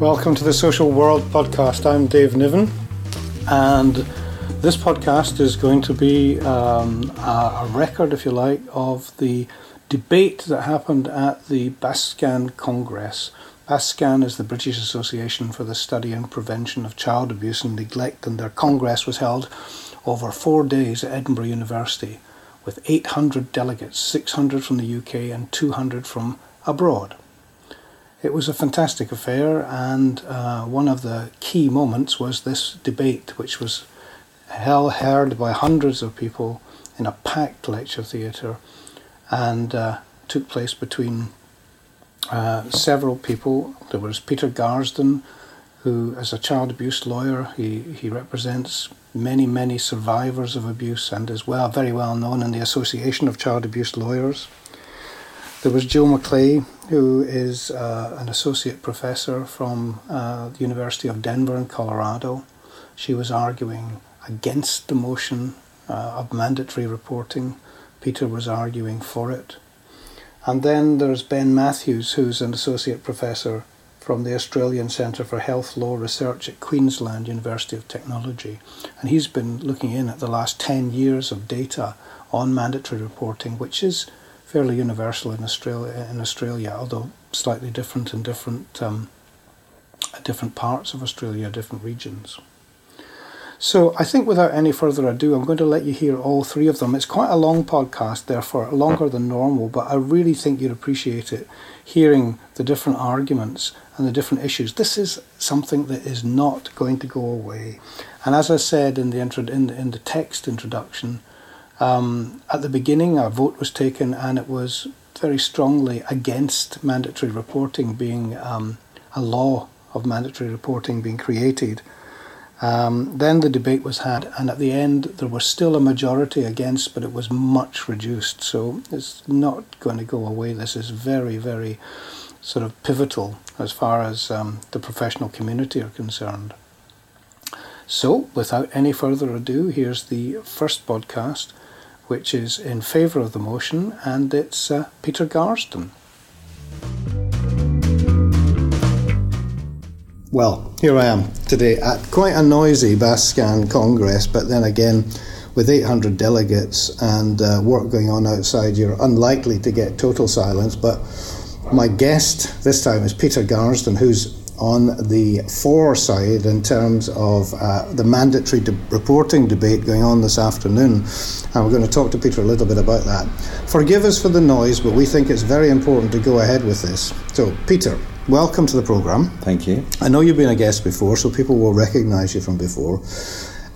Welcome to the Social World podcast. I'm Dave Niven, and this podcast is going to be um, a, record, if you like, of the debate that happened at the BASPCAN Congress. BASPCAN is the British Association for the Study and Prevention of Child Abuse and Neglect, and their congress was held over four days at Edinburgh University with 800 delegates, 600 from the UK and 200 from abroad. It was a fantastic affair, and uh, one of the key moments was this debate, which was held heard by hundreds of people in a packed lecture theatre, and uh, took place between uh, several people. There was Peter Garsden, who, as a child abuse lawyer, he, he represents many, many survivors of abuse and is well, very well known in the Association of Child Abuse Lawyers. There was Joe McLeigh, who is uh, an associate professor from uh, the University of Denver in Colorado. She was arguing against the motion uh, of mandatory reporting. Peter was arguing for it. And then there's Ben Matthews, who's an associate professor from the Australian Centre for Health Law Research at Queensland University of Technology. And he's been looking in at the last 10 years of data on mandatory reporting, which is fairly universal in Australia, in Australia, although slightly different in different um, different parts of Australia, different regions. So I think without any further ado, I'm going to let you hear all three of them. It's quite a long podcast, therefore longer than normal, but I really think you'd appreciate it, hearing the different arguments and the different issues. This is something that is not going to go away. And as I said in the intro, in, in the text introduction, um, at the beginning, a vote was taken, and it was very strongly against mandatory reporting being um, a law of mandatory reporting being created. Um, then the debate was had, and at the end, there was still a majority against, but it was much reduced. So it's not going to go away. This is very, very sort of pivotal as far as um, the professional community are concerned. So, without any further ado, here's the first podcast which is in favour of the motion, and it's uh, Peter Garsden. Well, here I am today at quite a noisy BASPCAN Congress, but then again, with 800 delegates and uh, work going on outside, you're unlikely to get total silence. But my guest this time is Peter Garsden, who's on the for side in terms of uh, the mandatory de- reporting debate going on this afternoon. And we're going to talk to Peter a little bit about that. Forgive us for the noise, but we think it's very important to go ahead with this. So, Peter, welcome to the programme. Thank you. I know you've been a guest before, so people will recognise you from before.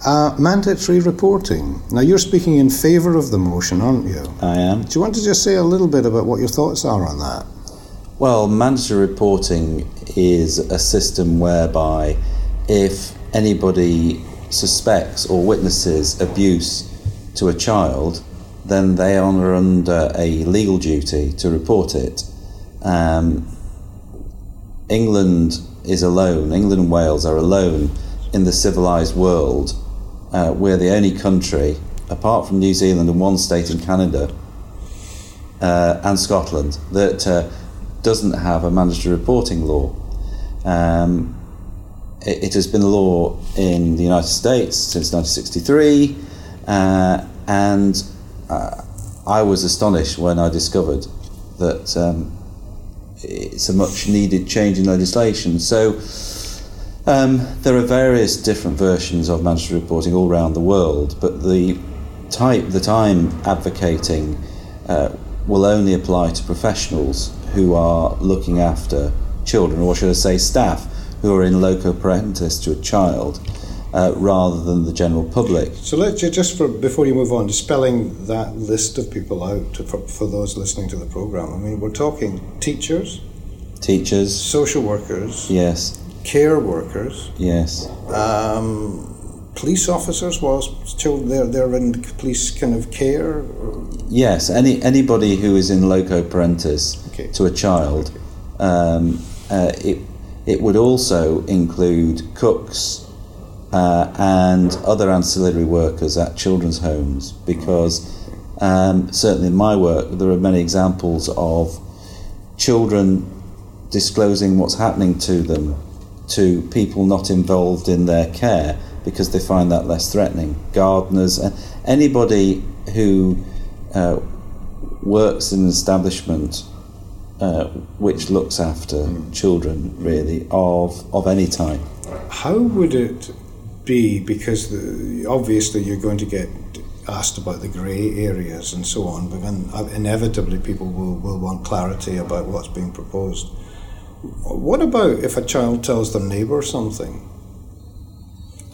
Uh, mandatory reporting. Now, you're speaking in favour of the motion, aren't you? I am. Do you want to just say a little bit about what your thoughts are on that? Well, mandatory reporting is a system whereby if anybody suspects or witnesses abuse to a child, then they are under a legal duty to report it. Um, England is alone, England and Wales are alone in the civilised world. Uh, we're the only country, apart from New Zealand and one state in Canada uh, and Scotland, that uh, doesn't have a mandatory reporting law. Um, it, it, has been a law in the United States since 1963, uh, and uh, I was astonished when I discovered that um, it's a much needed change in legislation. So um, there are various different versions of mandatory reporting all around the world, but the type that I'm advocating uh, will only apply to professionals who are looking after children, or should I say, staff who are in loco parentis to a child. Uh, rather than the general public. So let's just for before you move on, spelling that list of people out for, for those listening to the program. I mean, we're talking teachers, teachers, social workers, yes, care workers, yes, um, police officers. Whilst children they're they're in police kind of care. Yes, any anybody who is in loco parentis okay. to a child. Um, uh, it it would also include cooks uh, and other ancillary workers at children's homes because um, certainly in my work there are many examples of children disclosing what's happening to them to people not involved in their care because they find that less threatening. Gardeners and anybody who uh, works in an establishment uh, which looks after mm. children, really, of, of any type. How would it be? Because the, obviously you're going to get asked about the grey areas and so on, but then uh, inevitably people will, will want clarity about what's being proposed. What about if a child tells their neighbour something?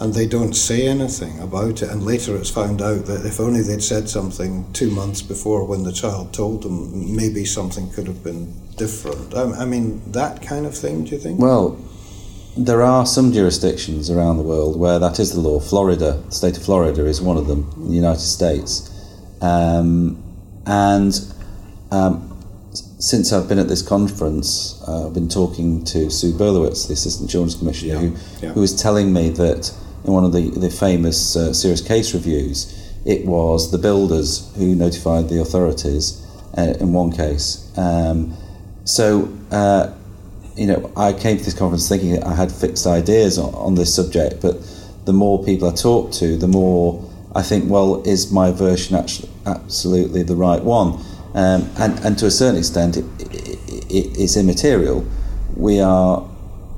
And they don't say anything about it. And later it's found out that if only they'd said something two months before when the child told them, maybe something could have been different. I, mean, that kind of thing, do you think? Well, there are some jurisdictions around the world where that is the law. Florida, the state of Florida, is one of them in the United States. Um, and um, since I've been at this conference, uh, I've been talking to Sue Berelowitz, the Assistant Children's Commissioner, yeah, who, yeah. who was telling me that in one of the, the famous uh, serious case reviews, it was the builders who notified the authorities uh, in one case. Um, so, uh, you know, I came to this conference thinking I had fixed ideas on, on, this subject, but the more people I talk to, the more I think, well, is my version actually absolutely the right one? Um, and, and to a certain extent, it, it, it, it's immaterial. We are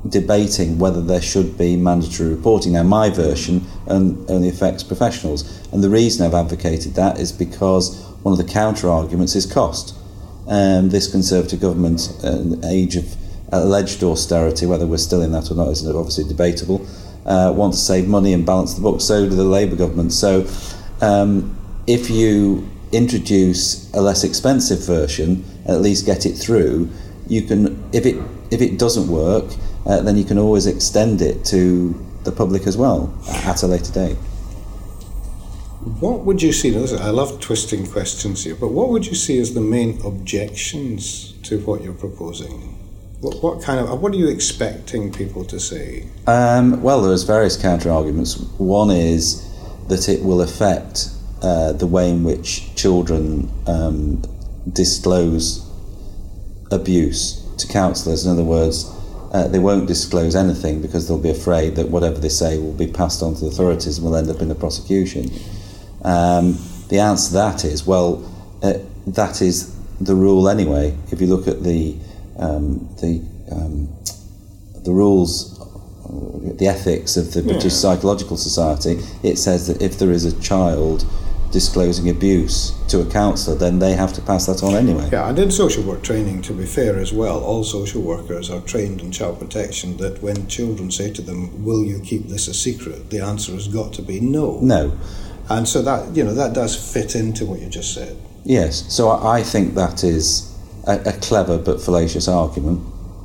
debating whether there should be mandatory reporting. Now, my version only affects professionals, and the reason I've advocated that is because one of the counter arguments is cost. Um, this Conservative government, an age of alleged austerity, whether we're still in that or not is obviously debatable, uh, want to save money and balance the books. So do the Labour government. So um, if you introduce a less expensive version, at least get it through, you can, if it, if it doesn't work, uh, then you can always extend it to the public as well at a later date. What would you see? I love twisting questions here, but what would you see as the main objections to what you're proposing? What, what kind of what are you expecting people to say? Um, well, there's various counter arguments. One is that it will affect uh, the way in which children um, disclose abuse to counsellors. In other words, uh, they won't disclose anything because they'll be afraid that whatever they say will be passed on to the authorities and will end up in a prosecution. Um, the answer to that is well, uh, that is the rule anyway. If you look at the um, the um, the rules, the ethics of the British yeah. Psychological Society, it says that if there is a child disclosing abuse to a counsellor, then they have to pass that on anyway. Yeah, and in social work training, to be fair as well, all social workers are trained in child protection that when children say to them, Will you keep this a secret? the answer has got to be no. No. And so that, you know, that does fit into what you just said. Yes, so I think that is a, a clever but fallacious argument.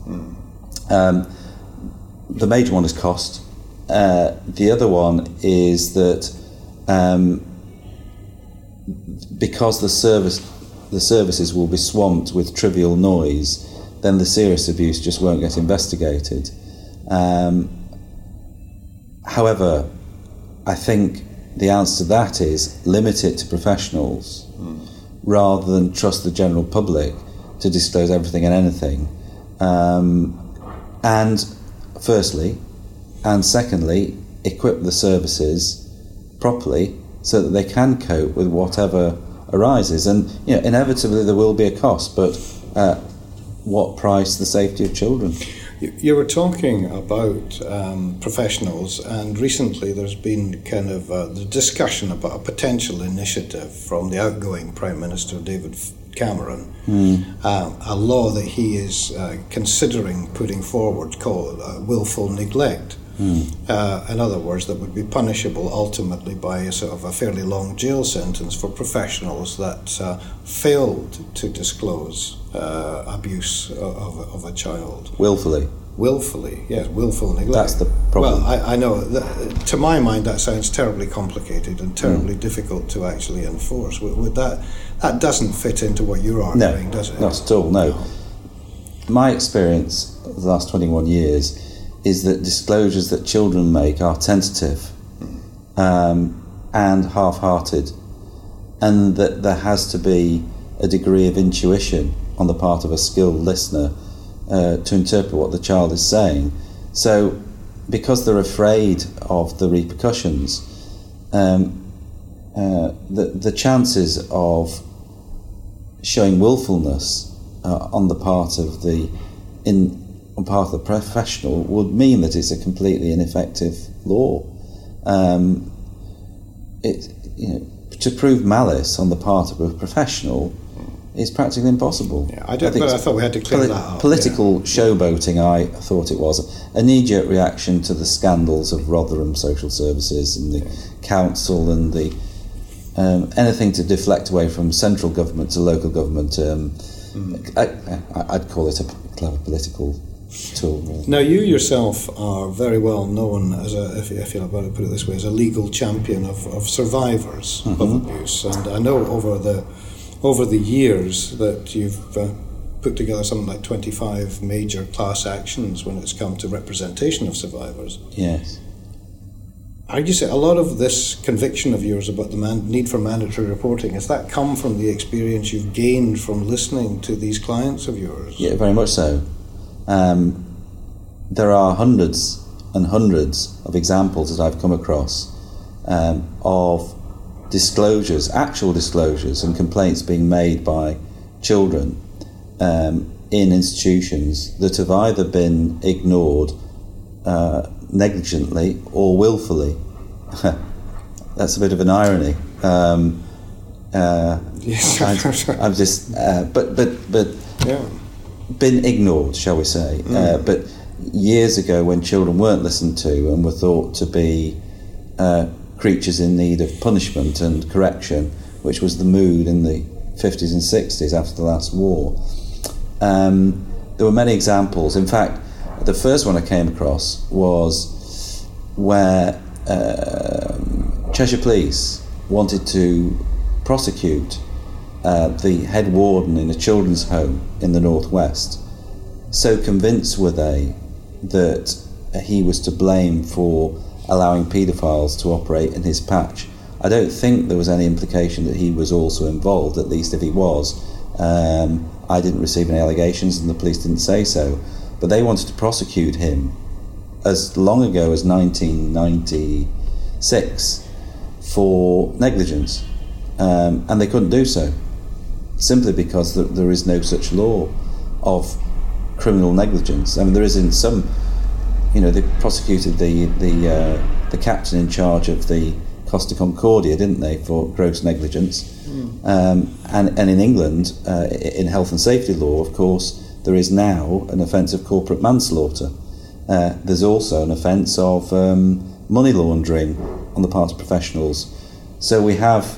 Mm. Um, the major one is cost. Uh, the other one is that um, because the service the services will be swamped with trivial noise, then the serious abuse just won't get investigated. Um, however, I think the answer to that is limit it to professionals mm. rather than trust the general public to disclose everything and anything. Um, and firstly, and secondly, equip the services properly so that they can cope with whatever arises. And you know, inevitably there will be a cost, but at what price? The safety of children. You were talking about um, professionals, and recently there's been kind of uh, the discussion about a potential initiative from the outgoing Prime Minister David Cameron, mm. uh, a law that he is uh, considering putting forward called uh, willful neglect. Mm. Uh, in other words, that would be punishable ultimately by a sort of a fairly long jail sentence for professionals that uh, failed to disclose uh, abuse of, of a child. Willfully. Willfully, yes, willful neglect. That's the problem. Well, I, I know. That, to my mind, that sounds terribly complicated and terribly mm. difficult to actually enforce. Would, would, that that doesn't fit into what you're arguing, no, does it? Not at all. No. no. My experience the last 21 years is that disclosures that children make are tentative um, and half hearted, and that there has to be a degree of intuition on the part of a skilled listener uh, to interpret what the child is saying. So, because they're afraid of the repercussions, um, uh, the the chances of showing willfulness uh, on the part of the in on part of the professional would mean that it's a completely ineffective law. Um, it you know to prove malice on the part of a professional is practically impossible. Yeah, I, don't, I but I thought we had to clear poli- that up. Political yeah. showboating, I thought it was a knee-jerk reaction to the scandals of Rotherham Social Services and the yeah. council and the um, anything to deflect away from central government to local government. Um, mm. I, would call it a clever political tool. Really. Now, you yourself are very well known as a, if, if you put it this way, as a legal champion of, of survivors mm-hmm. of abuse, and I know over the over the years that you've uh, put together something like 25 major class actions when it's come to representation of survivors. Yes. Are you say a lot of this conviction of yours about the man, need for mandatory reporting has that come from the experience you've gained from listening to these clients of yours? Yeah, very much so. Um, there are hundreds and hundreds of examples that I've come across um, of disclosures, actual disclosures, and complaints being made by children um, in institutions that have either been ignored uh, negligently or willfully. That's a bit of an irony. Um, uh, yes, I'm, I'm, just, uh, but but but yeah. Been ignored, shall we say? Mm. Uh, but years ago, when children weren't listened to and were thought to be uh, creatures in need of punishment and correction, which was the mood in the 50s and 60s after the last war. Um, there were many examples. In fact, the first one I came across was where uh, Cheshire Police wanted to prosecute uh, the head warden in a children's home in the northwest. So convinced were they that he was to blame for allowing paedophiles to operate in his patch. I don't think there was any implication that he was also involved, at least if he was. Um, I didn't receive any allegations and the police didn't say so. But they wanted to prosecute him as long ago as 1996 for negligence. Um, and they couldn't do so simply because there is no such law of criminal negligence. I mean, there is in some you know, they prosecuted the the uh, the captain in charge of the Costa Concordia, didn't they, for gross negligence? Mm. Um, and and in England, uh, in health and safety law, of course, there is now an offence of corporate manslaughter. Uh, there's also an offence of um, money laundering on the part of professionals. So we have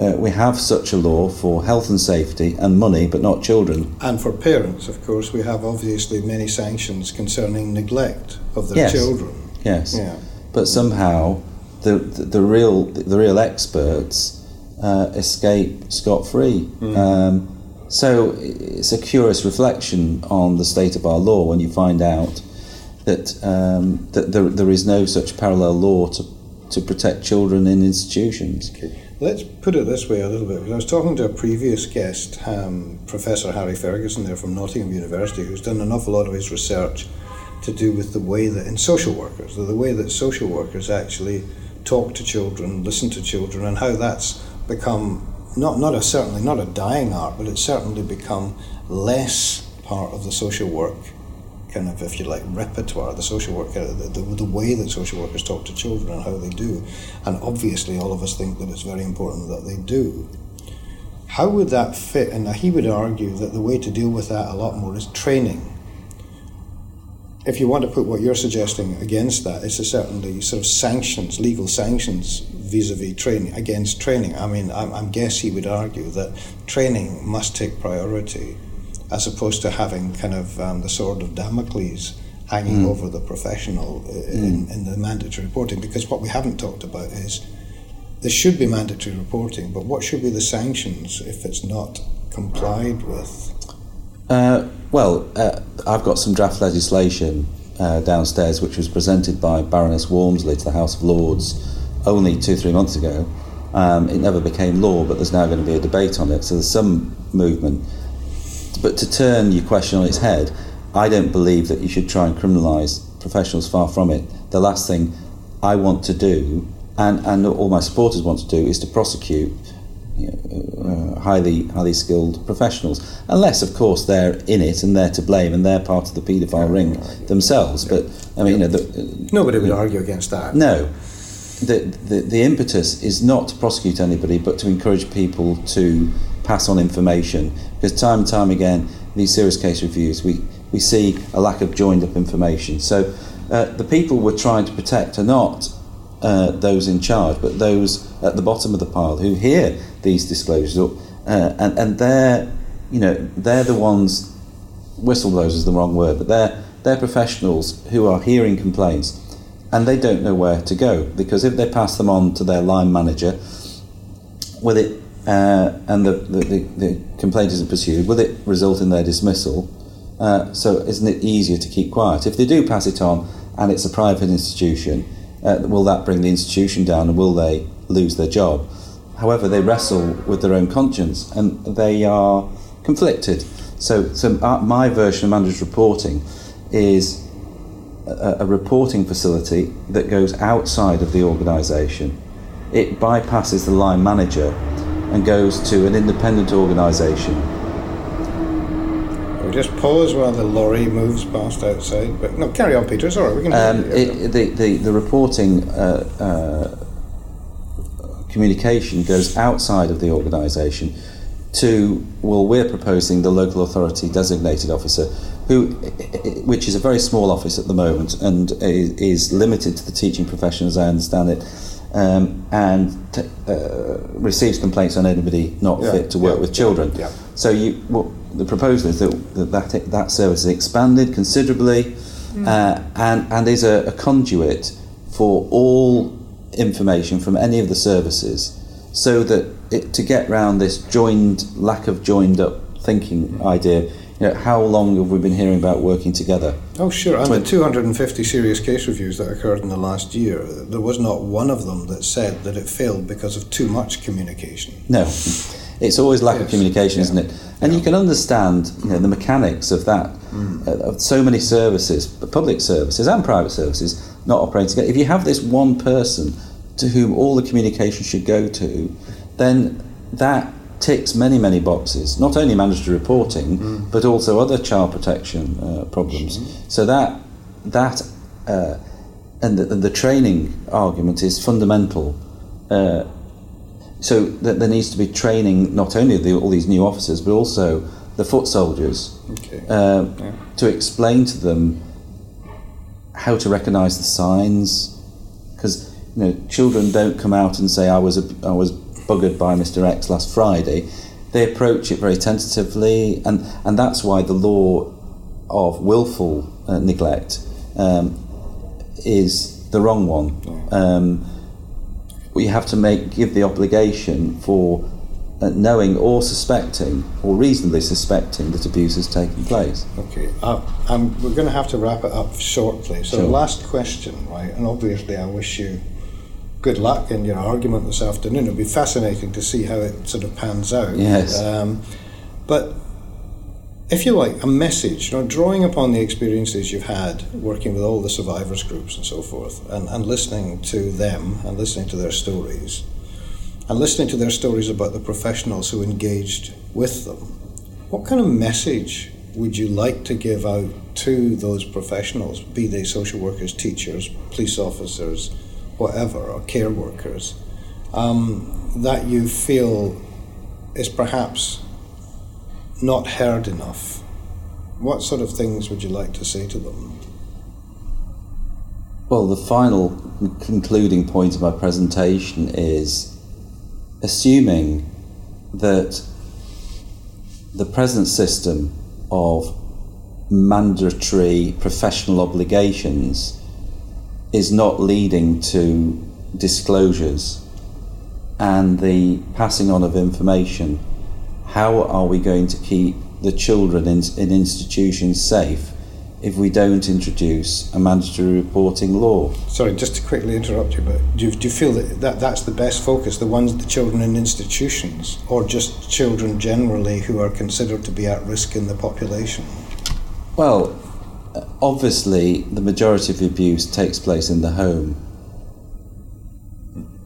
uh, we have such a law for health and safety and money, but not children. And for parents, of course, we have obviously many sanctions concerning neglect of their yes. children. Yes. Yeah. But somehow, the, the, the real the real experts uh, escape scot free. Mm. Um, so it's a curious reflection on the state of our law when you find out that um, that there, there is no such parallel law to to protect children in institutions. Okay. Let's put it this way a little bit. I was talking to a previous guest, um, Professor Harry Ferguson, there from Nottingham University, who's done an awful lot of his research to do with the way that in social workers, the way that social workers actually talk to children, listen to children, and how that's become not not a certainly not a dying art, but it's certainly become less part of the social work kind of, if you like, repertoire, the social work, uh, the, the, the, way that social workers talk to children and how they do. And obviously, all of us think that it's very important that they do. How would that fit? And he would argue that the way to deal with that a lot more is training. If you want to put what you're suggesting against that, it's certainly sort of sanctions, legal sanctions vis-a-vis training against training. I mean, I, I guess he would argue that training must take priority as opposed to having kind of um, the sword of Damocles hanging mm. over the professional in, mm. in the mandatory reporting. Because what we haven't talked about is there should be mandatory reporting, but what should be the sanctions if it's not complied with? Uh, well, uh, I've got some draft legislation uh, downstairs which was presented by Baroness Walmsley to the House of Lords only two, three months ago. Um, it never became law, but there's now going to be a debate on it. So there's some movement. But to turn your question on its head, I don't believe that you should try and criminalise professionals, far from it. The last thing I want to do, and, and all my supporters want to do, is to prosecute you know, uh, highly highly skilled professionals, unless of course they're in it and they're to blame and they're part of the paedophile ring themselves. But I mean, you know, the, Nobody would argue against that. no, the, the the impetus is not to prosecute anybody, but to encourage people to pass on information. Because time and time again, these serious case reviews, we we see a lack of joined up information. So uh, the people we're trying to protect are not uh, those in charge, but those at the bottom of the pile who hear these disclosures, uh, and and they're you know they're the ones. Whistleblowers is the wrong word, but they're they're professionals who are hearing complaints, and they don't know where to go because if they pass them on to their line manager, will it uh, and the, the, the, complaint isn't pursued, will it result in their dismissal? Uh, so isn't it easier to keep quiet? If they do pass it on and it's a private institution, uh, will that bring the institution down and will they lose their job? However, they wrestle with their own conscience and they are conflicted. So, so uh, my version of managed reporting is a, a reporting facility that goes outside of the organisation. It bypasses the line manager and goes to an independent organisation We just pause while the lorry moves past outside. But no, carry on, Peter. It's all right. We can. Um, it, the, the, the reporting uh, uh, communication goes outside of the organisation to, well, we're proposing the local authority designated officer, who, which is a very small office at the moment and is, is limited to the teaching profession as I understand it, um, and t- uh, receives complaints on anybody not Yeah, fit to work yeah, with children. yeah. So you, what the proposal is that that, that, that service is expanded considerably uh, and, and is a, a conduit for all information from any of the services so that it, to get round this joined lack of joined up thinking idea you know how long have we been hearing about working together Oh, sure. And the 250 serious case reviews that occurred in the last year, there was not one of them that said that it failed because of too much communication. No, it's always lack of communication, yeah. isn't it? And you can understand you know, the mechanics of that, Mm. uh, of so many services, public services and private services, not operating together. If you have this one person to whom all the communication should go to, then that ticks many, many boxes, not only mandatory reporting, Mm. but also other child protection uh, problems. So that, that uh, and, the, and the training argument is fundamental. Uh, so that there needs to be training not only of the, all these new officers but also the foot soldiers Okay. uh, Yeah. to explain to them how to recognise the signs because you know children don't come out and say I was a, I was buggered by Mr X last Friday they approach it very tentatively and and that's why the law of willful uh, neglect um, is the wrong one um, we have to make give the obligation for uh, knowing or suspecting or reasonably suspecting that abuse has taken place. Okay, uh, we're going to have to wrap it up shortly. So, Sure. last question, right? And obviously, I wish you good luck in your argument this afternoon. It'll be fascinating to see how it sort of pans out. Yes. Um, but if you like, a message, you know, drawing upon the experiences you've had working with all the survivors groups and so forth, and, and listening to them and listening to their stories, and listening to their stories about the professionals who engaged with them, what kind of message would you like to give out to those professionals, be they social workers, teachers, police officers, whatever, or care workers, um, that you feel is perhaps not heard enough? What sort of things would you like to say to them? Well, the final concluding point of my presentation is assuming that the present system of mandatory professional obligations is not leading to disclosures and the passing on of information, how are we going to keep the children in, in institutions safe if we don't introduce a mandatory reporting law? Sorry, just to quickly interrupt you, but do you, do you feel that, that that's the best focus, the ones, the children in institutions, or just children generally who are considered to be at risk in the population? Well, obviously, the majority of abuse takes place in the home.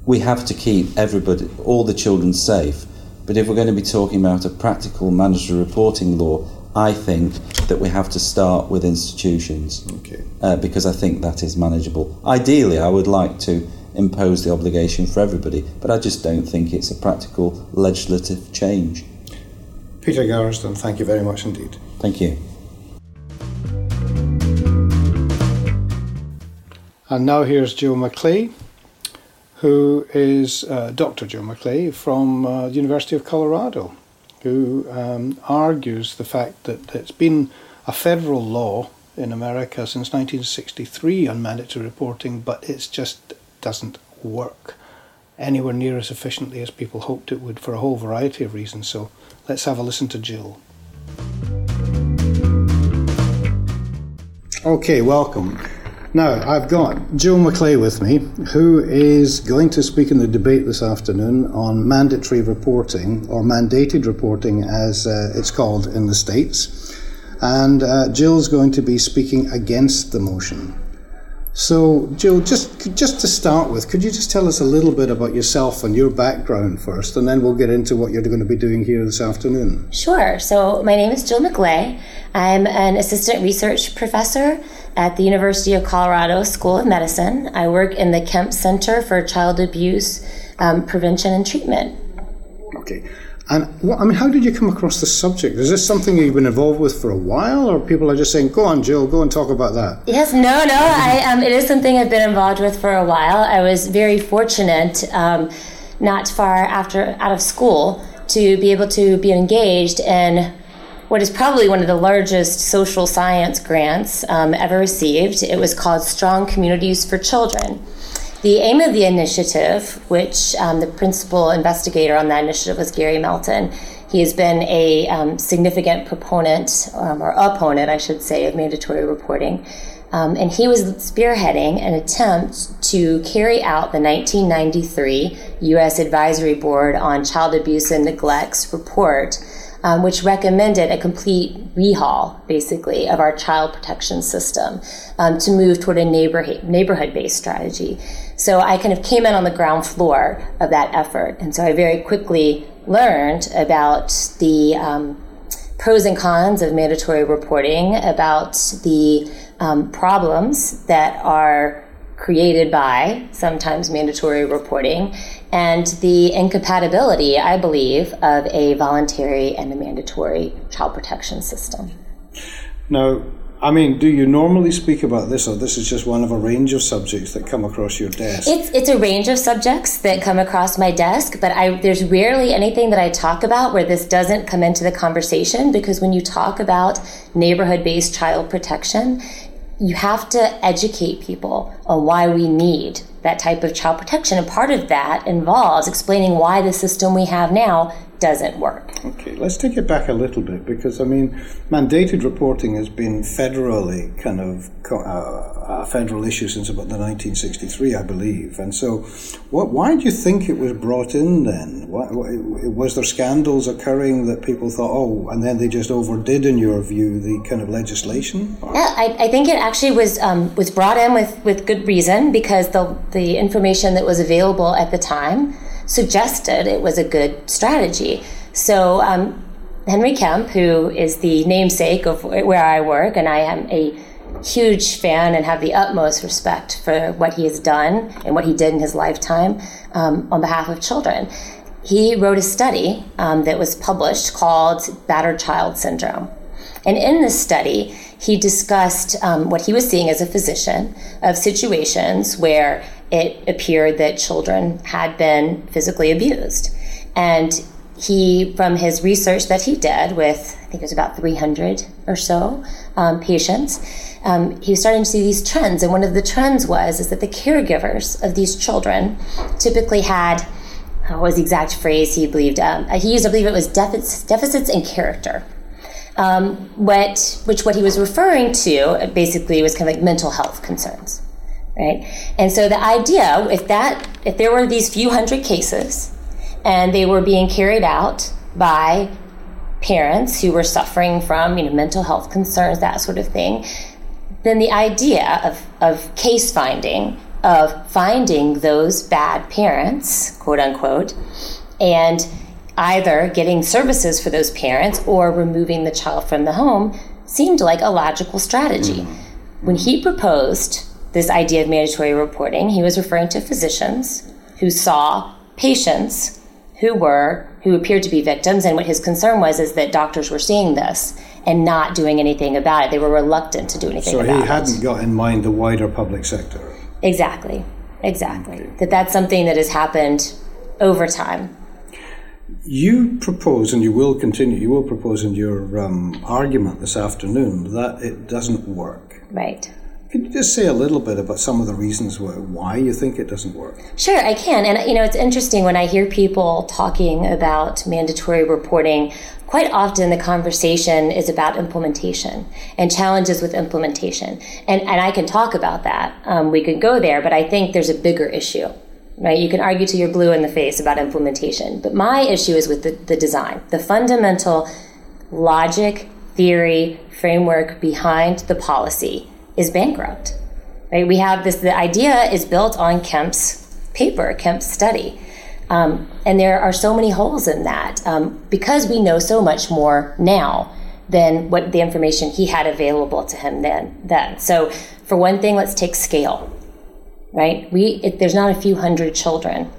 We have to keep everybody, all the children safe. But if we're going to be talking about a practical mandatory reporting law, I think that we have to start with institutions. Okay. Uh, because I think that is manageable. Ideally, I would like to impose the obligation for everybody, but I just don't think it's a practical legislative change. Peter Garsden, thank you very much indeed. Thank you. And now here's Joe McLeigh, who is uh, Dr. Joe McLeigh from uh, the University of Colorado, who um, argues the fact that it's been a federal law in America since 1963 on mandatory reporting, but it just doesn't work anywhere near as efficiently as people hoped it would for a whole variety of reasons. So let's have a listen to Jill. Okay, welcome. Now, I've got Joe McLeigh with me, who is going to speak in the debate this afternoon on mandatory reporting, or mandated reporting as uh, it's called in the States. And uh, Jill's going to be speaking against the motion. So, Jill, just just to start with, could you just tell us a little bit about yourself and your background first, and then we'll get into what you're going to be doing here this afternoon. Sure. So, my name is Jill McLeigh. I'm an assistant research professor at the University of Colorado School of Medicine. I work in the Kempe Center for Child Abuse um, Prevention and Treatment. Okay. And what, I mean, how did you come across the subject? Is this something you've been involved with for a while, or people are just saying, "Go on, Jill, go and talk about that"? Yes, no, no. I, um, it is something I've been involved with for a while. I was very fortunate, um, not far after out of school, to be able to be engaged in what is probably one of the largest social science grants um, ever received. It was called Strong Communities for Children. The aim of the initiative, which um, the principal investigator on that initiative was Gary Melton, he has been a um, significant proponent, um, or opponent, I should say, of mandatory reporting. Um, and he was spearheading an attempt to carry out the 1993 U.S. Advisory Board on Child Abuse and Neglect's report um, which recommended a complete rehaul, basically, of our child protection system um, to move toward a neighborhood neighborhood based strategy. So I kind of came in on the ground floor of that effort, and so I very quickly learned about the um, pros and cons of mandatory reporting, about the um, problems that are created by sometimes mandatory reporting and the incompatibility, I believe, of a voluntary and a mandatory child protection system. Now, I mean, do you normally speak about this, or this is just one of a range of subjects that come across your desk? It's it's a range of subjects that come across my desk, but I there's rarely anything that I talk about where this doesn't come into the conversation because when you talk about neighborhood-based child protection, you have to educate people on why we need that type of child protection. And part of that involves explaining why the system we have now doesn't work. Okay, let's take it back a little bit because I mean, mandated reporting has been federally kind of uh, a federal issue since about the 1963, I believe. And so, what, why do you think it was brought in then? What, was there scandals occurring that people thought, oh, and then they just overdid, in your view, the kind of legislation? Yeah, I, I think it actually was um, was brought in with, with good reason because the the information that was available at the time suggested it was a good strategy. So um, Henry Kempe, who is the namesake of where I work, and I am a huge fan and have the utmost respect for what he has done and what he did in his lifetime um, on behalf of children. He wrote a study um, that was published called Battered Child Syndrome. And in this study, he discussed um, what he was seeing as a physician of situations where it appeared that children had been physically abused. And he, from his research that he did with, I think it was about 300 or so um, patients, um, he was starting to see these trends. And one of the trends was is that the caregivers of these children typically had, what was the exact phrase he believed? Um, he used, I believe it was deficits, deficits in character. Um, what, which what he was referring to basically was kind of like mental health concerns right? And so the idea, if that, if there were these few hundred cases, and they were being carried out by parents who were suffering from, you know, mental health concerns, that sort of thing, then the idea of, of case finding, of finding those bad parents, quote unquote, and either getting services for those parents or removing the child from the home seemed like a logical strategy. Mm-hmm. When he proposed this idea of mandatory reporting, he was referring to physicians who saw patients who were who appeared to be victims and what his concern was is that doctors were seeing this and not doing anything about it they were reluctant to do anything so about he hadn't it. got in mind the wider public sector exactly exactly okay. that that's something that has happened over time you propose and you will continue you will propose in your um, argument this afternoon that it doesn't work right could you just say a little bit about some of the reasons why you think it doesn't work? Sure, I can. And, you know, it's interesting when I hear people talking about mandatory reporting, quite often the conversation is about implementation and challenges with implementation. And, and I can talk about that. Um, we could go there, but I think there's a bigger issue. Right, you can argue to your blue in the face about implementation, but my issue is with the, the design, the fundamental logic, theory, framework behind the policy is bankrupt. Right? We have this, the idea is built on Kempe's paper, Kempe's study. Um, and there are so many holes in that um, because we know so much more now than what the information he had available to him then. Then, so for one thing, let's take scale. Right? We it, there's not a few hundred children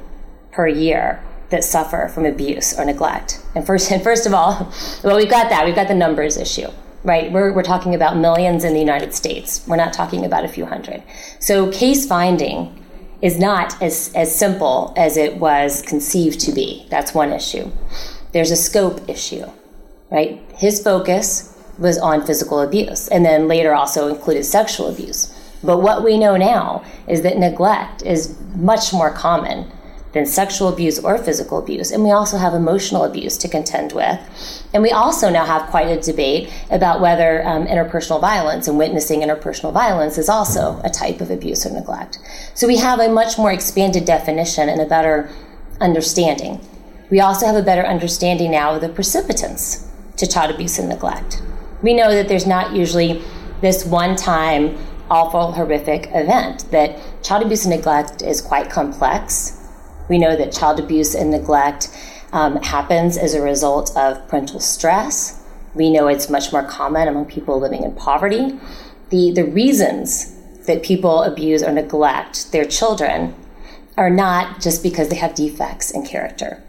per year that suffer from abuse or neglect. And first, and first of all, well, we've got that. We've got the numbers issue right? We're, we're talking about millions in the United States. We're not talking about a few hundred. So case finding is not as, as simple as it was conceived to be. That's one issue. There's a scope issue, right? His focus was on physical abuse and then later also included sexual abuse. But what we know now is that neglect is much more common than sexual abuse or physical abuse. And we also have emotional abuse to contend with. And we also now have quite a debate about whether um, interpersonal violence and witnessing interpersonal violence is also a type of abuse or neglect. So we have a much more expanded definition and a better understanding. We also have a better understanding now of the precipitants to child abuse and neglect. We know that there's not usually this one time awful, horrific event, that child abuse and neglect is quite complex we know that child abuse and neglect um, happens as a result of parental stress. We know it's much more common among people living in poverty. The, the reasons that people abuse or neglect their children are not just because they have defects in character.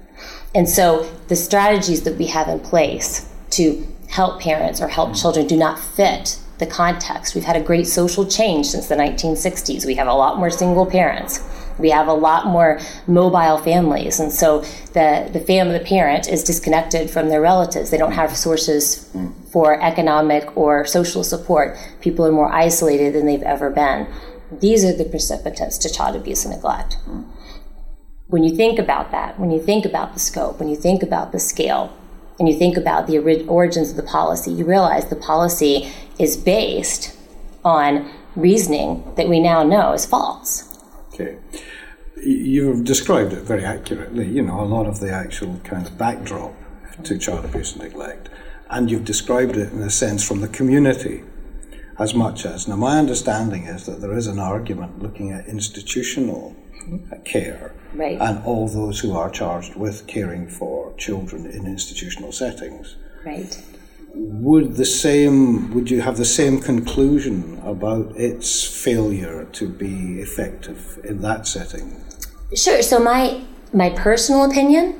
And so the strategies that we have in place to help parents or help children do not fit the context. We've had a great social change since the 1960s. We have a lot more single parents. We have a lot more mobile families, and so the the family, the parent, is disconnected from their relatives. They don't have sources for economic or social support. People are more isolated than they've ever been. These are the precipitants to child abuse and neglect. When you think about that, when you think about the scope, when you think about the scale, and you think about the origins of the policy, you realize the policy is based on reasoning that we now know is false. Okay. You've described it very accurately, you know, a lot of the actual kind of backdrop to child abuse and neglect. And you've described it in a sense from the community as much as. Now, my understanding is that there is an argument looking at institutional care right. and all those who are charged with caring for children in institutional settings. Right would the same would you have the same conclusion about its failure to be effective in that setting sure so my my personal opinion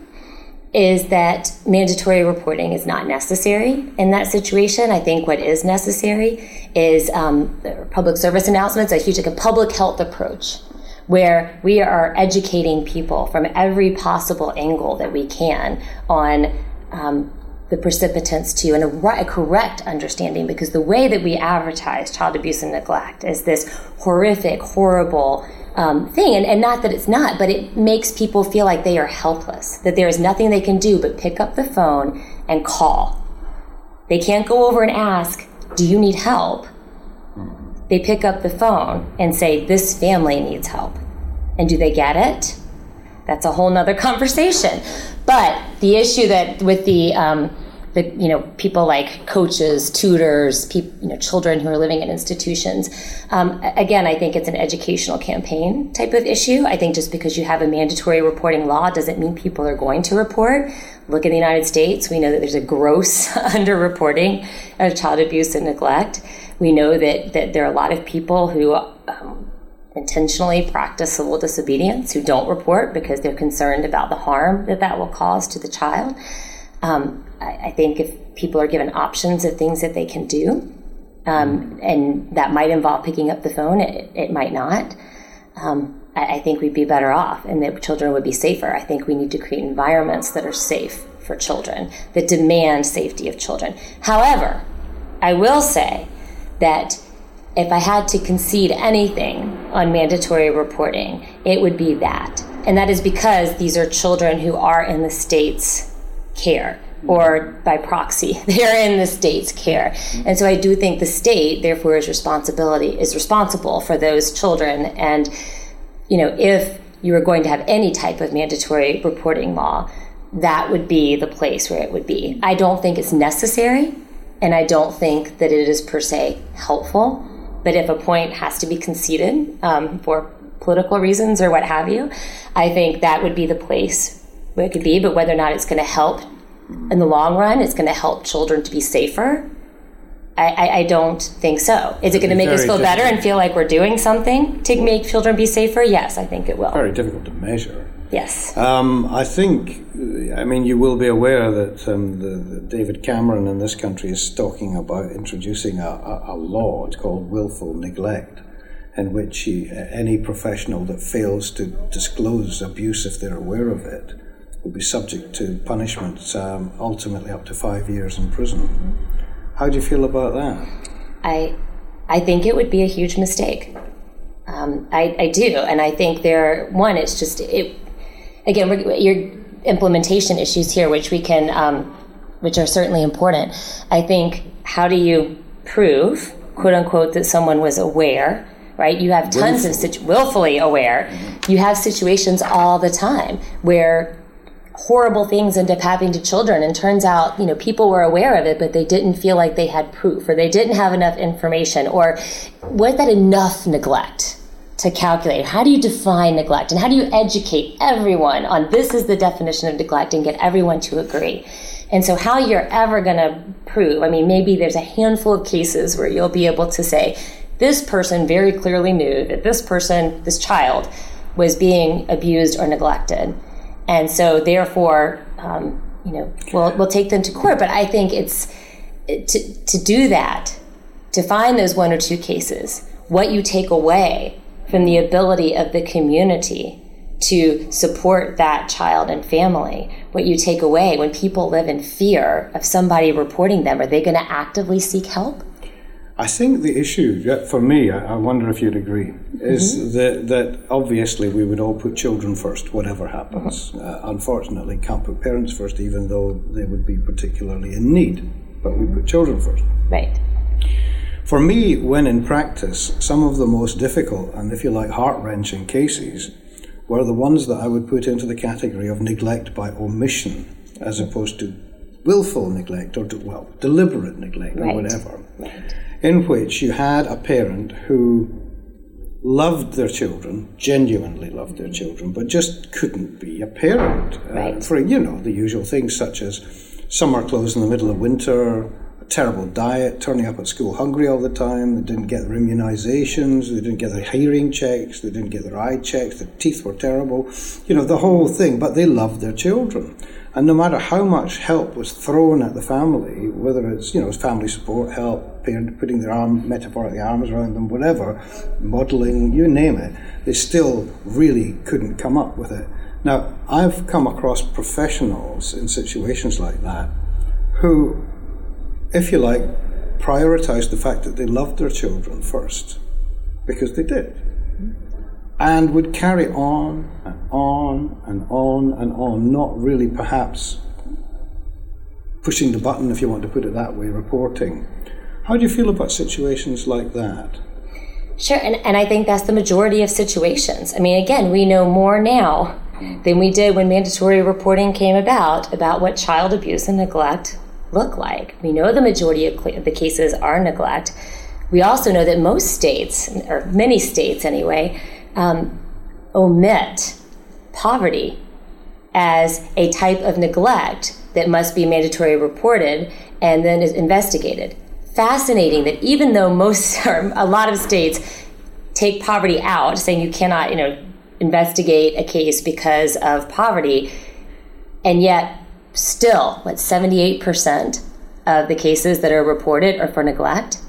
is that mandatory reporting is not necessary in that situation. I think what is necessary is um, public service announcements, a huge like a public health approach where we are educating people from every possible angle that we can on um, the precipitants to and a, a, correct understanding because the way that we advertise child abuse and neglect is this horrific, horrible um, thing. And, and not that it's not, but it makes people feel like they are helpless, that there is nothing they can do but pick up the phone and call. They can't go over and ask, Do you need help? They pick up the phone and say, This family needs help. And do they get it? That's a whole nother conversation. But the issue that with the um, you know people like coaches, tutors, you know children who are living in institutions. Um, again, I think it's an educational campaign type of issue. I think just because you have a mandatory reporting law doesn't mean people are going to report. Look at the United States, we know that there's a gross underreporting of child abuse and neglect. We know that that there are a lot of people who. Um, intentionally practice civil disobedience who don't report because they're concerned about the harm that that will cause to the child. Um, I, I, think if people are given options of things that they can do, um, and that might involve picking up the phone, it, it might not. Um, I, I, think we'd be better off and that children would be safer. I think we need to create environments that are safe for children, that demand safety of children. However, I will say that if I had to concede anything on mandatory reporting, it would be that. And that is because these are children who are in the state's care or by proxy they're in the state's care. And so i do think the state therefore is responsibility is responsible for those children. And you know if you were going to have any type of mandatory reporting law that would be the place where it would be. I don't think it's necessary and i don't think that it is per se helpful. But if a point has to be conceded um, for political reasons or what have you i think that would be the place where it could be but whether or not it's going to help in the long run, it's going to help children to be safer. I, I, I don't think so. Is it going to make us feel better and feel like we're doing something to make children be safer? Yes, I think it will. Very difficult to measure. Yes. Um, I think, I mean, you will be aware that um, the, the David Cameron in this country is talking about introducing a, a, a law. It's called willful neglect, in which he, any professional that fails to disclose abuse if they're aware of it will be subject to punishment, um, ultimately up to five years in prison. How do you feel about that? I, I think it would be a huge mistake. Um, I, I do, and I think there. One, it's just it. Again, your implementation issues here, which we can, um, which are certainly important. I think how do you prove, quote unquote, that someone was aware? Right, you have tons of situ- willfully aware. You have situations all the time where horrible things end up happening to children. And turns out you know people were aware of it but they didn't feel like they had proof or they didn't have enough information. Or was that enough neglect to calculate? How do you define neglect? And how do you educate everyone on this is the definition of neglect and get everyone to agree? And so how you're ever going to prove i mean maybe there's a handful of cases where you'll be able to say this person very clearly knew that this person this child was being abused or neglected and so therefore, um, you know, we'll we'll take them to court. But I think it's to to do that, to find those one or two cases, what you take away from the ability of the community to support that child and family. What you take away when people live in fear of somebody reporting them, are they going to actively seek help? I think the issue, for me, I wonder if you'd agree, is mm-hmm. that, that obviously we would all put children first, whatever happens. Mm-hmm. Uh, unfortunately, can't put parents first, even though they would be particularly in need. But we put children first. Right. For me, when in practice, some of the most difficult and, if you like, heart wrenching cases were the ones that I would put into the category of neglect by omission, as opposed to willful neglect or, well, deliberate neglect right. or whatever. Right in which you had a parent who loved their children, genuinely loved their children, but just couldn't be a parent uh, for you know the usual things such as summer clothes in the middle of winter, a terrible diet, turning up at school hungry all the time. They didn't get their immunizations, they didn't get their hearing checks, they didn't get their eye checks. Their teeth were terrible, you know the whole thing. But they loved their children. And no matter how much help was thrown at the family, whether it's you know family support help, parent putting their arm metaphorically arms around them, whatever, modelling, you name it, they still really couldn't come up with it. Now I've come across professionals in situations like that who, if you like, prioritized the fact that they loved their children first, because they did and would carry on and on and on and on, not really perhaps pushing the button, if you want to put it that way, reporting. How do you feel about situations like that? Sure, and, and I think that's the majority of situations. I mean, again, we know more now than we did when mandatory reporting came about about what child abuse and neglect look like. We know the majority of the cases are neglect. We also know that most states, or many states anyway, um, omit poverty as a type of neglect that must be mandatory reported and then is investigated. Fascinating that even though most or a lot of states take poverty out, saying you cannot, you know, investigate a case because of poverty, and yet still, what 78% of the cases that are reported are for neglect,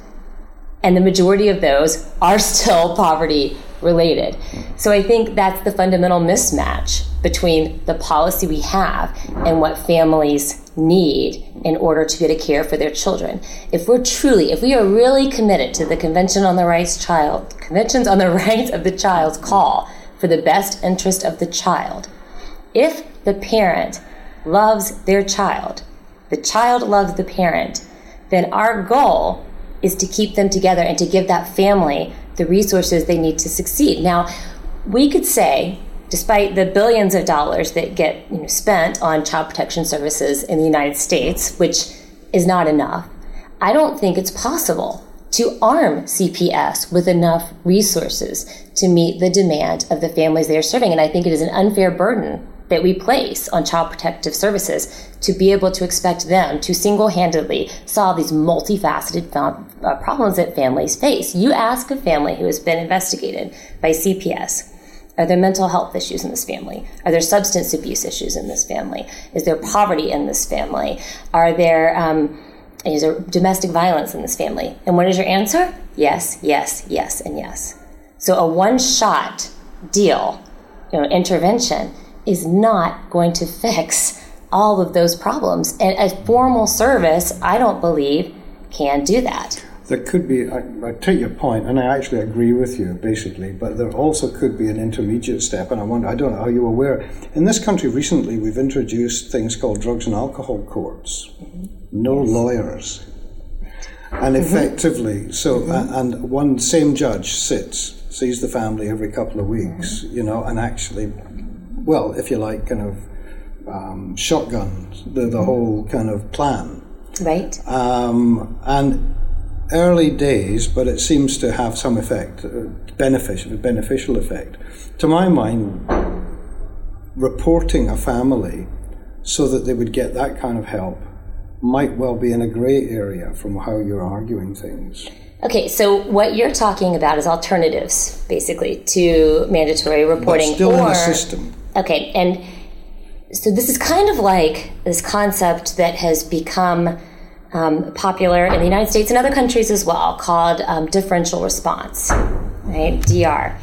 and the majority of those are still poverty related. So I think that's the fundamental mismatch between the policy we have and what families need in order to able to care for their children. If we're truly, if we are really committed to the Convention on the Rights Child, Conventions on the Rights of the Child's call for the best interest of the child, if the parent loves their child, the child loves the parent, then our goal is to keep them together and to give that family the resources they need to succeed. Now, we could say, despite the billions of dollars that get you know, spent on child protection services in the United States, which is not enough, I don't think it's possible to arm CPS with enough resources to meet the demand of the families they are serving. And I think it is an unfair burden that we place on child protective services to be able to expect them to single handedly solve these multifaceted uh, problems that families face. You ask a family who has been investigated by CPS. Are there mental health issues in this family? Are there substance abuse issues in this family? Is there poverty in this family? Are there um, is there domestic violence in this family? And what is your answer? Yes, yes, yes, and yes. So a one-shot deal, you know, intervention is not going to fix all of those problems. And a formal service, I don't believe, can do that. There could be, I, I, take your point, and I actually agree with you, basically, but there also could be an intermediate step, and I wonder, I don't know, are you aware? In this country recently, we've introduced things called drugs and alcohol courts. Mm-hmm. No yes. lawyers. And mm-hmm. effectively, so, mm-hmm. uh, and one same judge sits, sees the family every couple of weeks, mm-hmm. you know, and actually well, if you like, kind of um, shotgun the, the whole kind of plan. Right. Um, and early days, but it seems to have some effect, uh, beneficial, beneficial effect. To my mind, reporting a family so that they would get that kind of help might well be in a grey area from how you're arguing things. Okay, so what you're talking about is alternatives, basically, to mandatory reporting. But still or, in the system. Okay, and so this is kind of like this concept that has become um, popular in the United States and other countries as well, called um, differential response, right? DR.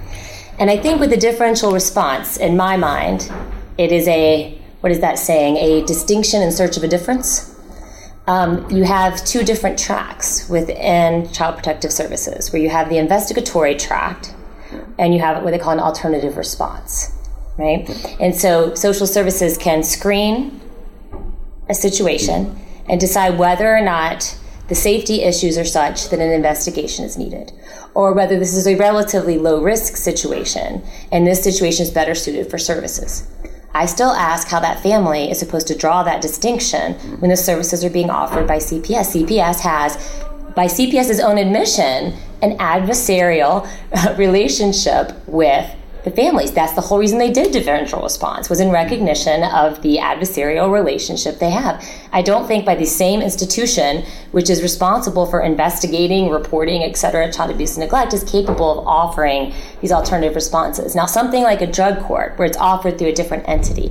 And I think with the differential response, in my mind, it is a what is that saying? A distinction in search of a difference. Um, you have two different tracks within Child Protective Services, where you have the investigatory track, and you have what they call an alternative response right? And so social services can screen a situation and decide whether or not the safety issues are such that an investigation is needed, or whether this is a relatively low risk situation and this situation is better suited for services. I still ask how that family is supposed to draw that distinction when the services are being offered by CPS. CPS has, by CPS's own admission, an adversarial relationship with the families. That's the whole reason they did differential response was in recognition of the adversarial relationship they have. I don't think by the same institution, which is responsible for investigating, reporting, et cetera, child abuse and neglect, is capable of offering these alternative responses. Now, something like a drug court, where it's offered through a different entity,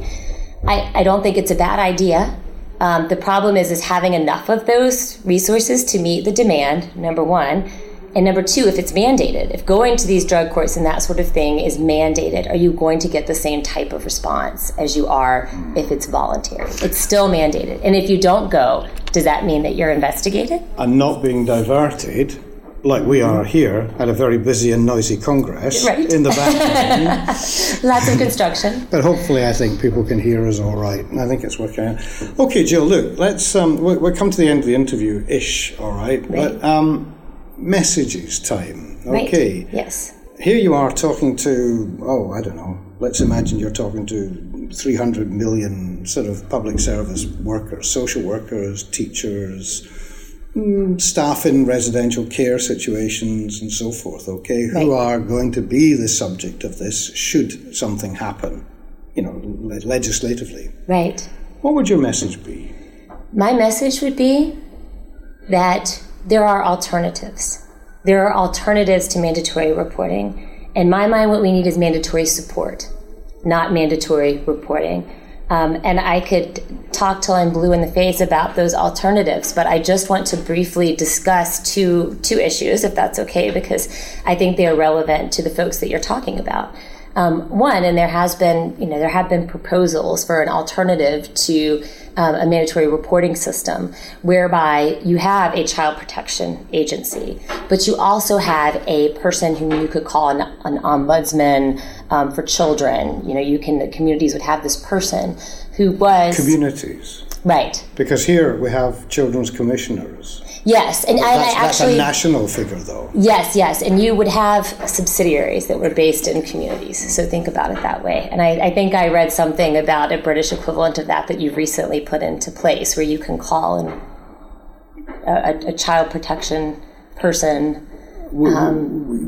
I, I don't think it's a bad idea. Um, the problem is, is having enough of those resources to meet the demand. Number one, and number two, if it's mandated, if going to these drug courts and that sort of thing is mandated, are you going to get the same type of response as you are if it's voluntary? It's still mandated. And if you don't go, does that mean that you're investigated? And not being diverted, like we are here at a very busy and noisy Congress right. in the background. Lots of construction. But hopefully, I think people can hear us all right. I think it's working out. Okay, Jill, look, let's, um, we'll, we'll come to the end of the interview ish, all right? right. But, um, messages time. Okay. Right. Yes. Here you are talking to, oh, I don't know, let's imagine you're talking to 300 million sort of public service workers, social workers, teachers, mm, staff in residential care situations, and so forth, okay, who Right. are going to be the subject of this should something happen, you know, le- legislatively. Right. What would your message be? My message would be that there are alternatives. There are alternatives to mandatory reporting. In my mind, what we need is mandatory support, not mandatory reporting. Um, and I could talk till I'm blue in the face about those alternatives, but I just want to briefly discuss two two issues, if that's okay, because I think they are relevant to the folks that you're talking about. Um, one, and there has been, you know, there have been proposals for an alternative to um, a mandatory reporting system whereby you have a child protection agency, but you also have a person whom you could call an, an ombudsman um, for children. You know, you can, the communities would have this person who was. Communities. right. Because here we have children's commissioners. Yes. And I, That's, I that's a national figure, though. Yes, yes, and you would have subsidiaries that were based in communities. So think about it that way. And I, I think I read something about a British equivalent of that that you've recently put into place, where you can call and a, a, child protection person.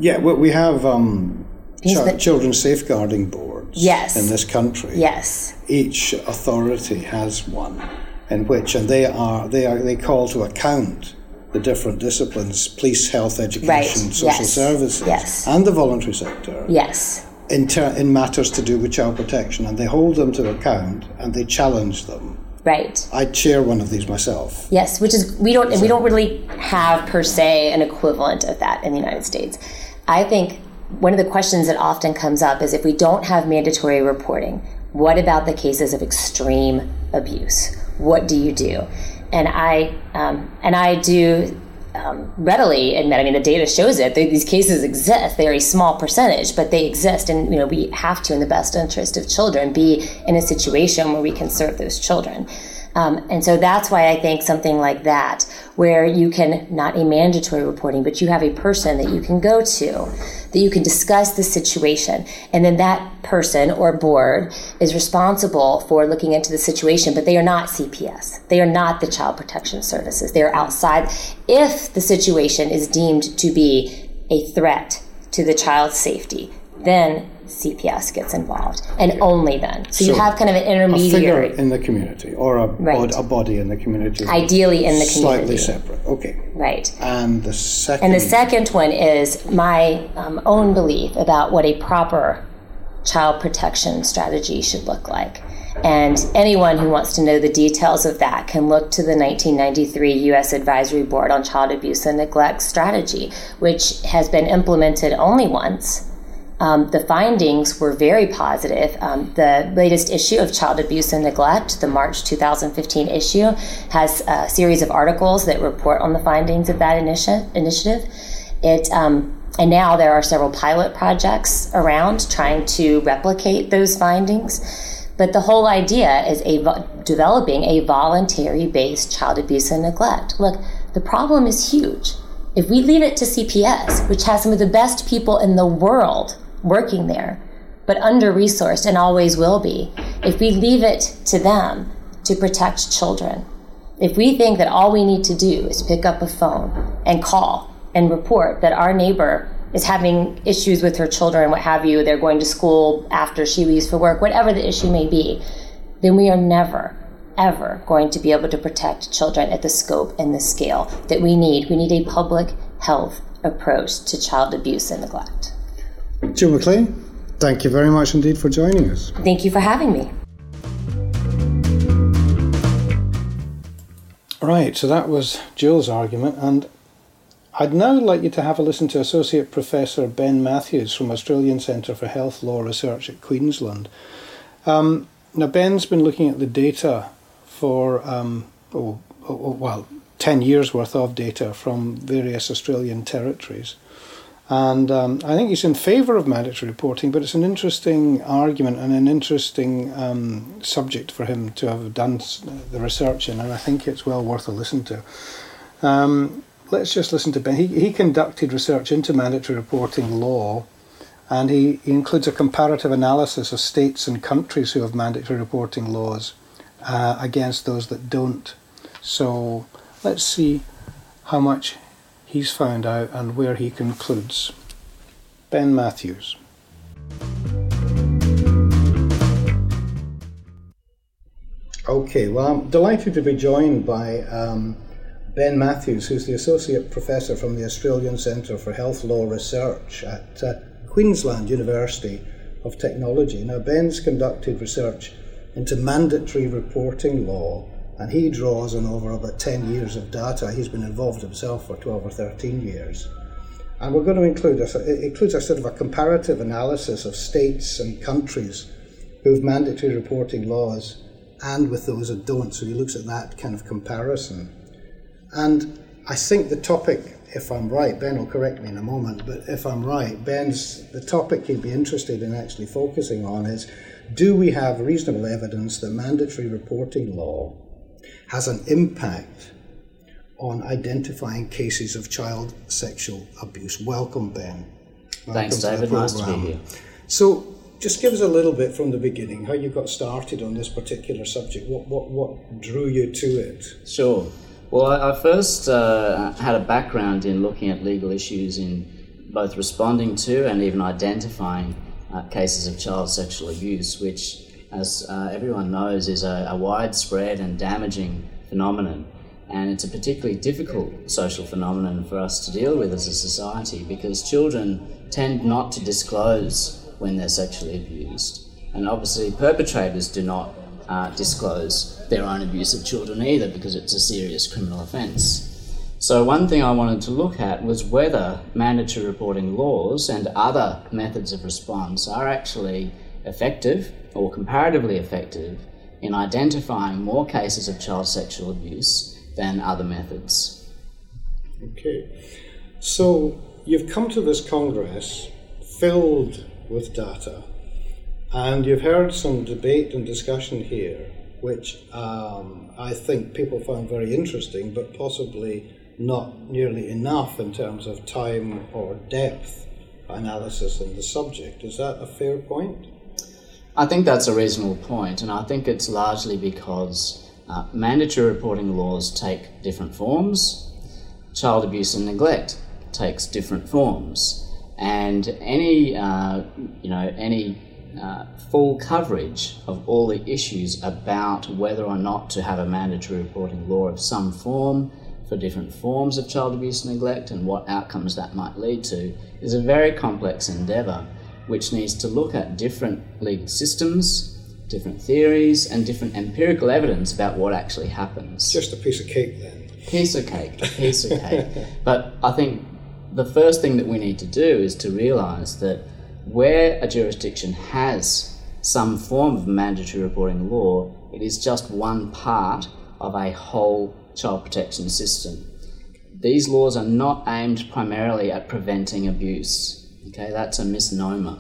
Yeah, we, we have um, Yes, chi- but- children's safeguarding boards Yes. in this country. Yes, Each authority has one, in which, and they are they are they call to account the different disciplines: police, health, education, Right, social yes, services, yes. and the voluntary sector. yes, In, ter- in matters to do with child protection, and they hold them to account and they challenge them. right. I chair one of these myself. Yes, which is we don't and we don't really have per se an equivalent of that in the United States. I think one of the questions that often comes up is if we don't have mandatory reporting, what about the cases of extreme abuse? What do you do? And I um, and I do um, readily admit. I mean, the data shows it. They, these cases exist. They're a small percentage, but they exist, and you know we have to, in the best interest of children, be in a situation where we can serve those children. Um, and so that's why I think something like that, where you can, not a mandatory reporting, but you have a person that you can go to, that you can discuss the situation. And then that person or board is responsible for looking into the situation, but they are not CPS. They are not the Child Protection Services. They are outside. If the situation is deemed to be a threat to the child's safety, then CPS gets involved, and only then. So, you have kind of an intermediary. in the community, or a, Right. bod- a body in the community, Ideally in the community, slightly separate. Okay. Right. And the second. And the second one is my um, own belief about what a proper child protection strategy should look like. And anyone who wants to know the details of that can look to the 1993 U.S. Advisory Board on Child Abuse and Neglect strategy, which has been implemented only once. Um, the findings were very positive. Um, the latest issue of Child Abuse and Neglect, the March 2015 issue, has a series of articles that report on the findings of that initi- initiative. It um, and now there are several pilot projects around trying to replicate those findings. But the whole idea is a vo- developing a voluntary based child abuse and neglect. Look, the problem is huge. If we leave it to CPS, which has some of the best people in the world working there, but under resourced and always will be, if we leave it to them to protect children, if we think that all we need to do is pick up a phone and call and report that our neighbor is having issues with her children, what have you, they're going to school after she leaves for work, whatever the issue may be, then we are never, ever going to be able to protect children at the scope and the scale that we need. We need a public health approach to child abuse and neglect. Jill McLeigh, thank you very much indeed for joining us. Thank you for having me. Right, so that was Jill's argument, and I'd now like you to have a listen to Associate Professor Ben Mathews from Australian Centre for Health Law Research at Queensland. Um, now, Ben's been looking at the data for, um, oh, oh, oh, well, 10 years worth of data from various Australian territories. And um, I think he's in favour of mandatory reporting, but it's an interesting argument and an interesting um, subject for him to have done the research in, and I think it's well worth a listen to. Um, let's just listen to Ben. He, he conducted research into mandatory reporting law and he, he includes a comparative analysis of states and countries who have mandatory reporting laws uh, against those that don't. So let's see how much he's found out and where he concludes. Ben Mathews. Okay, well, I'm delighted to be joined by um, Ben Mathews, who's the Associate Professor from the Australian Centre for Health Law Research at uh, Queensland University of Technology. Now, Ben's conducted research into mandatory reporting law, and he draws on over about 10 years of data. He's been involved himself for 12 or 13 years. And we're going to include a, it includes a sort of a comparative analysis of states and countries who have mandatory reporting laws and with those that don't. So he looks at that kind of comparison. And I think the topic, if I'm right, Ben will correct me in a moment, but if I'm right, Ben's the topic he'd be interested in actually focusing on is do we have reasonable evidence that mandatory reporting law has an impact on identifying cases of child sexual abuse? Welcome, Ben. Welcome Thanks, David. Nice to be here. So, just give us a little bit from the beginning how you got started on this particular subject. What what what drew you to it? Sure. Well, I, I first uh, had a background in looking at legal issues in both responding to and even identifying uh, cases of child sexual abuse, which, as uh, everyone knows, is a, a widespread and damaging phenomenon. And it's a particularly difficult social phenomenon for us to deal with as a society because children tend not to disclose when they're sexually abused. And obviously, perpetrators do not uh, disclose their own abuse of children either because it's a serious criminal offence. So, one thing I wanted to look at was whether mandatory reporting laws and other methods of response are actually effective or comparatively effective in identifying more cases of child sexual abuse than other methods. Okay. So, you've come to this Congress filled with data. And you've heard some debate and discussion here, which um, I think people found very interesting, but possibly not nearly enough in terms of time or depth analysis in the subject. Is that a fair point? I think that's a reasonable point, and I think it's largely because uh, mandatory reporting laws take different forms. Child abuse and neglect takes different forms and any uh, you know any uh, full coverage of all the issues about whether or not to have a mandatory reporting law of some form for different forms of child abuse and neglect and what outcomes that might lead to is a very complex endeavour which needs to look at different legal systems, different theories, and different empirical evidence about what actually happens. Just a piece of cake, then. Piece of cake, piece of cake. But I think the first thing that we need to do is to realize that where a jurisdiction has some form of mandatory reporting law, it is just one part of a whole child protection system. These laws are not aimed primarily at preventing abuse. Okay, that's a misnomer.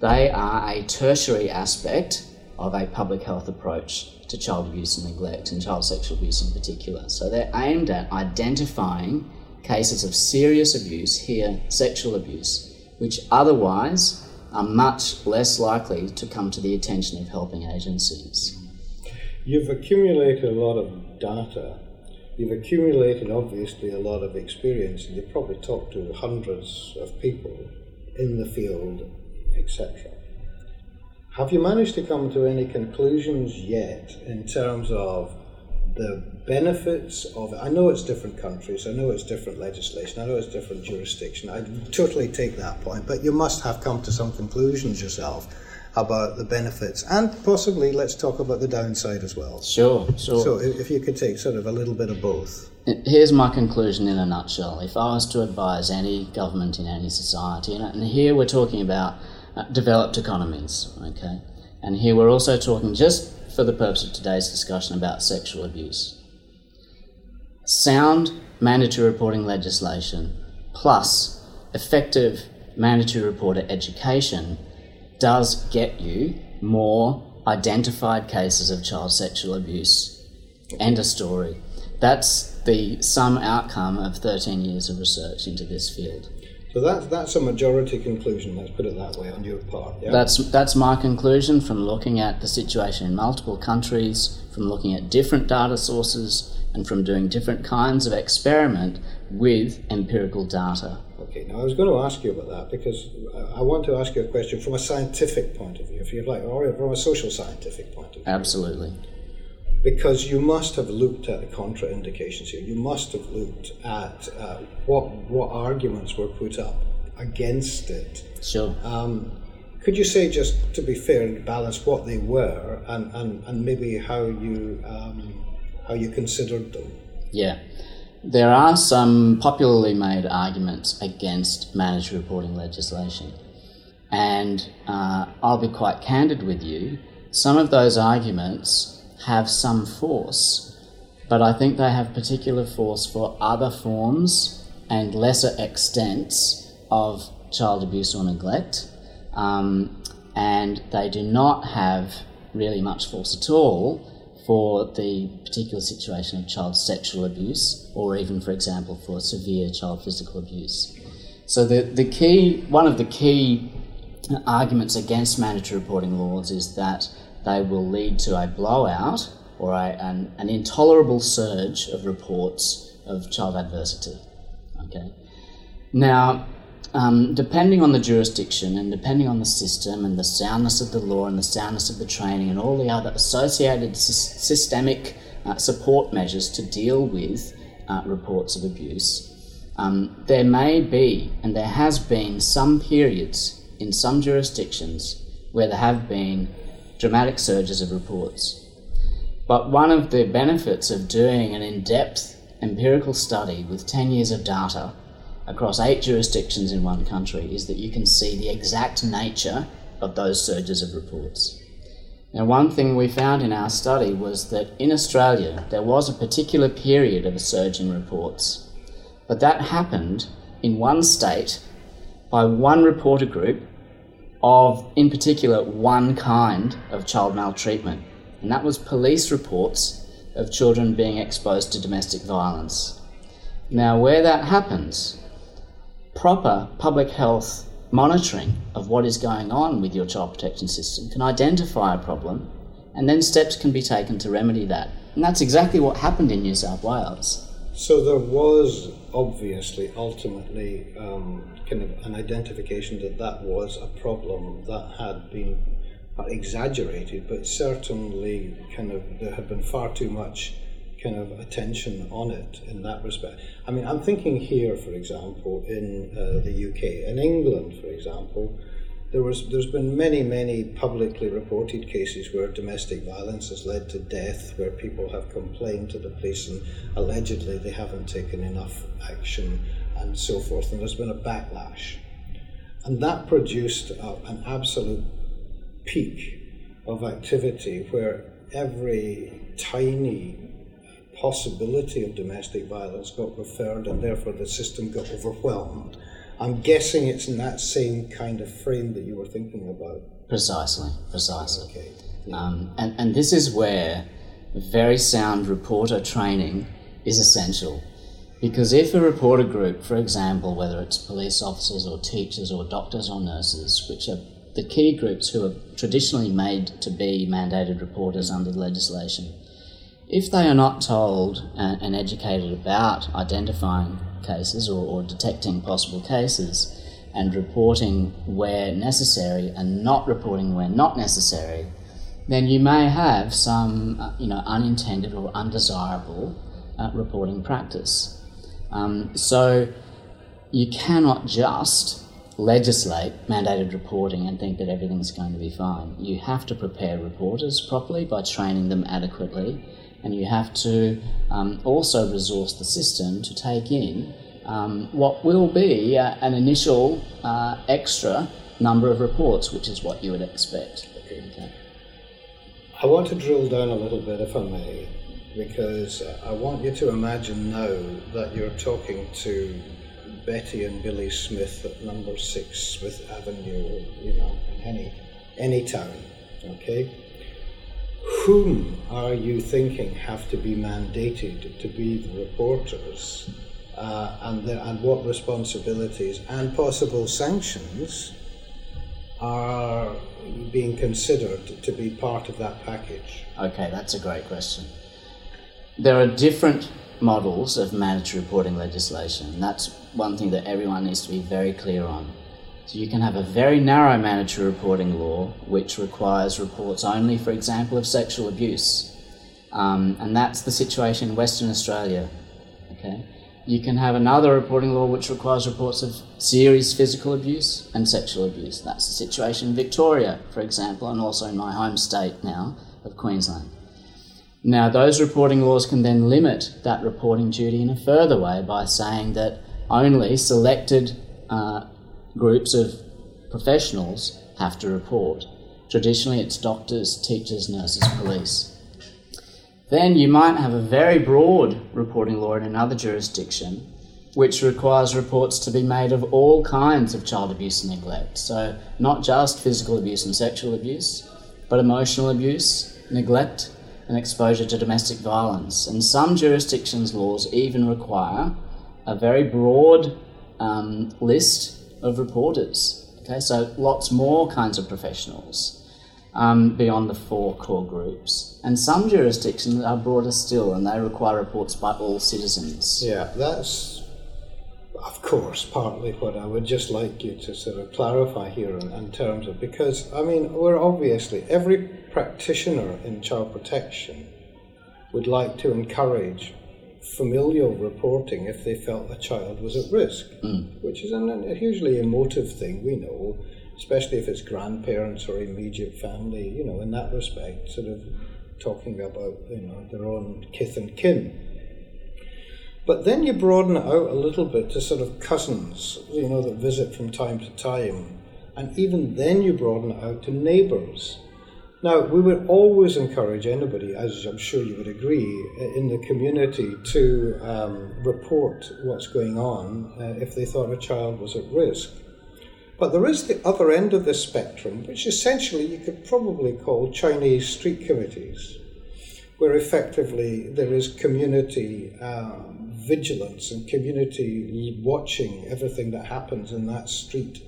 They are a tertiary aspect of a public health approach to child abuse and neglect, and child sexual abuse in particular. So they're aimed at identifying cases of serious abuse, here sexual abuse, which otherwise are much less likely to come to the attention of helping agencies. You've accumulated a lot of data. You've accumulated, obviously, a lot of experience, and you've probably talked to hundreds of people in the field, etc. Have you managed to come to any conclusions yet in terms of the benefits of it. I know it's different countries, I know it's different legislation, I know it's different jurisdiction. I totally take that point, but you must have come to some conclusions yourself about the benefits and possibly let's talk about the downside as well. Sure, sure. So if you could take sort of a little bit of both. Here's my conclusion in a nutshell. If I was to advise any government in any society, and here we're talking about uh, developed economies, okay? And here we're also talking just for the purpose of today's discussion about sexual abuse. Sound mandatory reporting legislation plus effective mandatory reporter education does get you more identified cases of child sexual abuse. End of story. That's the sum outcome of 13 years of research into this field. So that's that's a majority conclusion. Let's put it that way on your part. Yeah? That's that's my conclusion from looking at the situation in multiple countries, from looking at different data sources, and from doing different kinds of experiment with empirical data. Okay, now I was going to ask you about that because I want to ask you a question from a scientific point of view, if you'd like, or from a social scientific point of view. Absolutely. Because you must have looked at the contraindications here. You must have looked at uh, what what arguments were put up against it. Sure. Um, could you say, just to be fair and balanced, what they were and, and, and maybe how you um, how you considered them? Yeah. There are some popularly made arguments against mandatory reporting legislation. And uh, I'll be quite candid with you. Some of those arguments have some force, but I think they have particular force for other forms and lesser extents of child abuse or neglect. Um, and they do not have really much force at all for the particular situation of child sexual abuse, or even, for example, for severe child physical abuse. So the, the key, one of the key arguments against mandatory reporting laws is that they will lead to a blowout or a, an, an intolerable surge of reports of child adversity. Okay. Now, um, depending on the jurisdiction and depending on the system and the soundness of the law and the soundness of the training and all the other associated sy- systemic uh, support measures to deal with uh, reports of abuse, um, there may be and there has been some periods in some jurisdictions where there have been dramatic surges of reports. But one of the benefits of doing an in depth empirical study with 10 years of data across eight jurisdictions in one country is that you can see the exact nature of those surges of reports. Now, one thing we found in our study was that in Australia there was a particular period of a surge in reports, but that happened in one state by one reporter group of, in particular, one kind of child maltreatment, and that was police reports of children being exposed to domestic violence. Now, where that happens, proper public health monitoring of what is going on with your child protection system can identify a problem and then steps can be taken to remedy that. And that's exactly what happened in New South Wales. So there was obviously ultimately um, kind of an identification that that was a problem that had been exaggerated, but certainly kind of there had been far too much kind of attention on it in that respect. I mean, I'm thinking here, for example, in uh, the UK, in England, for example, there was there's been many many publicly reported cases where domestic violence has led to death, where people have complained to the police and allegedly they haven't taken enough action and so forth, and there's been a backlash, and that produced a, an absolute peak of activity where every tiny possibility of domestic violence got referred and therefore the system got overwhelmed. I'm guessing it's in that same kind of frame that you were thinking about. Precisely, precisely. Okay. Um, and, and this is where very sound reporter training is essential. Because if a reporter group, for example, whether it's police officers or teachers or doctors or nurses, which are the key groups who are traditionally made to be mandated reporters under the legislation, if they are not told and, and educated about identifying cases or, or detecting possible cases and reporting where necessary and not reporting where not necessary, then you may have some uh, you know unintended or undesirable uh, reporting practice. Um, so you cannot just legislate mandated reporting and think that everything's going to be fine. You have to prepare reporters properly by training them adequately, and you have to um, also resource the system to take in um, what will be uh, an initial uh, extra number of reports, which is what you would expect. Okay. I want to drill down a little bit, if I may, because I want you to imagine now that you're talking to Betty and Billy Smith at number six Smith Avenue, you know, in any any town, okay? Whom are you thinking have to be mandated to be the reporters uh, and, the, and what responsibilities and possible sanctions are being considered to be part of that package? Okay, that's a great question. There are different models of mandatory reporting legislation, that's one thing that everyone needs to be very clear on. So you can have a very narrow mandatory reporting law which requires reports only, for example, of sexual abuse. Um, and that's the situation in Western Australia. Okay? You can have another reporting law which requires reports of serious physical abuse and sexual abuse. That's the situation in Victoria, for example, and also in my home state now of Queensland. Now, those reporting laws can then limit that reporting duty in a further way by saying that only selected uh, groups of professionals have to report. Traditionally, it's doctors, teachers, nurses, police. Then you might have a very broad reporting law in another jurisdiction, which requires reports to be made of all kinds of child abuse and neglect. So, not just physical abuse and sexual abuse, but emotional abuse, neglect, and exposure to domestic violence. And some jurisdictions' laws even require a very broad um, list of reporters. Okay, so lots more kinds of professionals um, beyond the four core groups. And some jurisdictions are broader still, and they require reports by all citizens. Yeah, that's, of course, partly what I would just like you to sort of clarify here in, in terms of, because, I mean, we're obviously, every practitioner in child protection would like to encourage familial reporting if they felt a child was at risk, mm. which is an, a hugely emotive thing, we know especially if it's grandparents or immediate family, you know, in that respect, sort of talking about, you know, their own kith and kin. But then you broaden it out a little bit to sort of cousins, you know, that visit from time to time. And even then you broaden it out to neighbours. Now, we would always encourage anybody, as I'm sure you would agree, in the community to um, report what's going on uh, if they thought a child was at risk. But there is the other end of the spectrum, which essentially you could probably call Chinese street committees, where effectively there is community um, vigilance and community watching everything that happens in that street.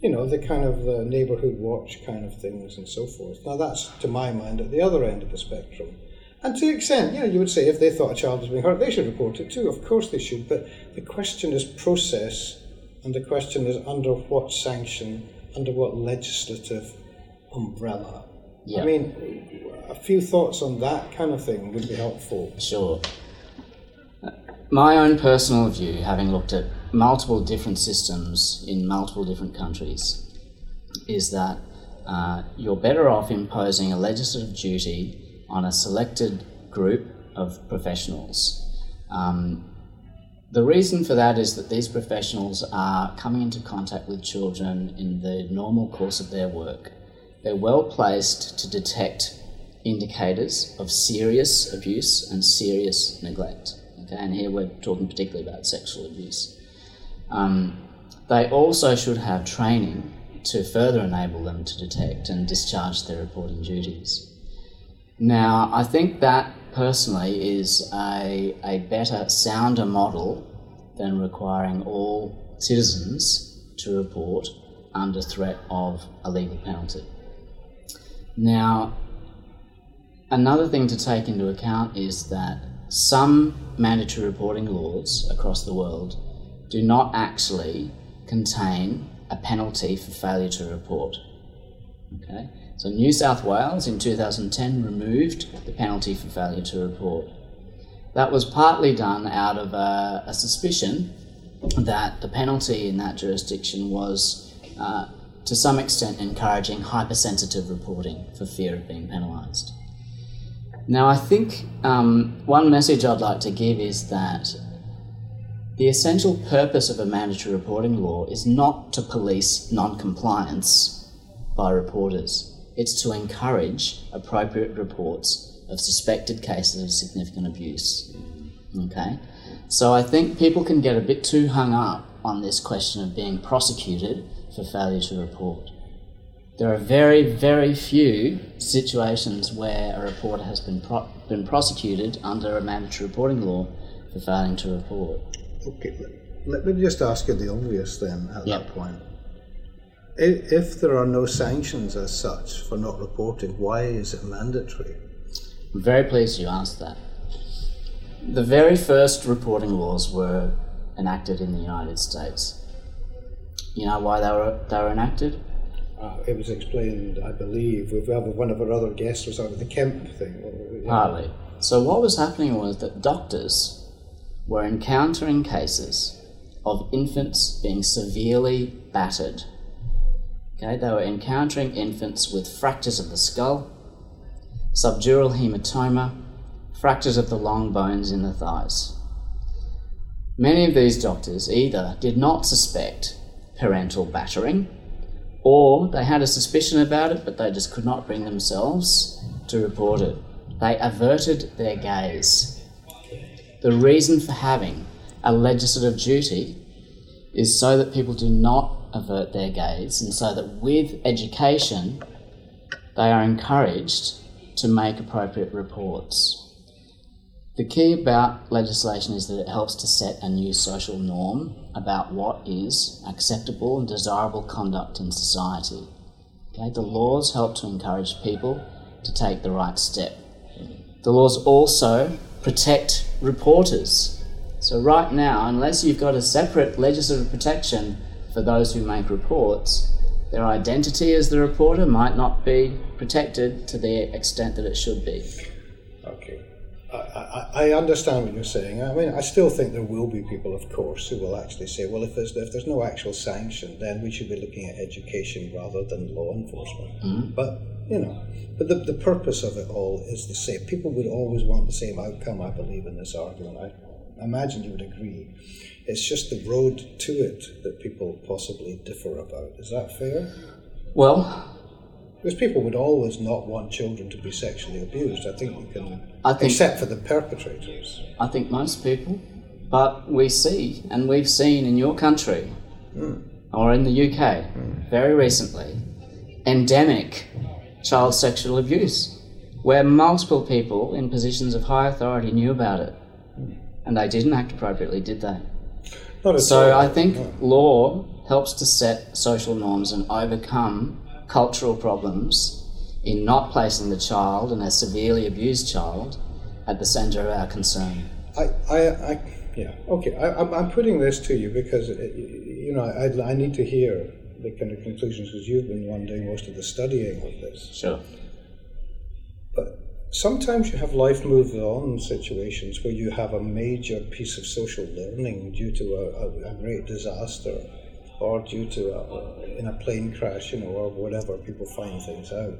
You know, the kind of uh, neighborhood watch kind of things and so forth. Now, that's, to my mind, at the other end of the spectrum. And to the extent, you know, you would say if they thought a child was being hurt, they should report it too. Of course they should. But the question is process and the question is under what sanction, under what legislative umbrella? Yep. I mean, a few thoughts on that kind of thing would be helpful. Sure. My own personal view, having looked at multiple different systems in multiple different countries, is that uh, you're better off imposing a legislative duty on a selected group of professionals. Um, the reason for that is that these professionals are coming into contact with children in the normal course of their work. They're well placed to detect indicators of serious abuse and serious neglect. Okay, and here we're talking particularly about sexual abuse. Um, they also should have training to further enable them to detect and discharge their reporting duties. Now, I think that personally is a, a better, sounder model than requiring all citizens to report under threat of a legal penalty. Now, another thing to take into account is that some mandatory reporting laws across the world do not actually contain a penalty for failure to report. Okay? So New South Wales in 2010 removed the penalty for failure to report. That was partly done out of a, a suspicion that the penalty in that jurisdiction was uh, to some extent encouraging hypersensitive reporting for fear of being penalised. Now, I think um, one message I'd like to give is that the essential purpose of a mandatory reporting law is not to police non compliance by reporters it's to encourage appropriate reports of suspected cases of significant abuse. Okay? So I think people can get a bit too hung up on this question of being prosecuted for failure to report. There are very, very few situations where a reporter has been, pro- been prosecuted under a mandatory reporting law for failing to report. Okay, let, let me just ask you the obvious then at Yeah. that point. If, if there are no sanctions as such for not reporting, why is it mandatory? I'm very pleased you asked that. The very first reporting laws were enacted in the United States. You know why they were they were enacted? Uh, it was explained, I believe, with one of our other guests was out with the Kempe thing. Yeah. Partly. So what was happening was that doctors were encountering cases of infants being severely battered. Okay, they were encountering infants with fractures of the skull, subdural hematoma, fractures of the long bones in the thighs. Many of these doctors either did not suspect parental battering, or they had a suspicion about it, but they just could not bring themselves to report it. They averted their gaze. The reason for having a legislative duty is so that people do not avert their gaze, and so that with education, they are encouraged to make appropriate reports. The key about legislation is that it helps to set a new social norm about what is acceptable and desirable conduct in society. Okay? The laws help to encourage people to take the right step. The laws also protect reporters. So, right now, unless you've got a separate legislative protection for those who make reports, their identity as the reporter might not be protected to the extent that it should be. I, understand what you're saying. I mean, I still think there will be people, of course, who will actually say, well, if there's, if there's no actual sanction, then we should be looking at education rather than law enforcement. Mm-hmm. But, you know, but the, the purpose of it all is the same. People would always want the same outcome, I believe, in this argument. I imagine you would agree. It's just the road to it that people possibly differ about. Is that fair? Well, Because people would always not want children to be sexually abused. I think you can, I think- except for the perpetrators. I think most people, but we see, and we've seen in your country, hmm. or in the UK, very recently, endemic child sexual abuse, where multiple people in positions of high authority knew about it, hmm. and they didn't act appropriately, did they? Not at So. I think No. law helps to set social norms and overcome cultural problems in not placing the child and a severely abused child at the centre of our concern. I, I, I yeah, okay. I, I'm, I'm putting this to you because, uh, you know, I, I need to hear the kind of conclusions because you've been one doing most of the studying of this. Sure. But sometimes you have life moves on situations where you have a major piece of social learning due to a, a, a great disaster or due to a, in a plane crash, you know, or whatever, people find things out.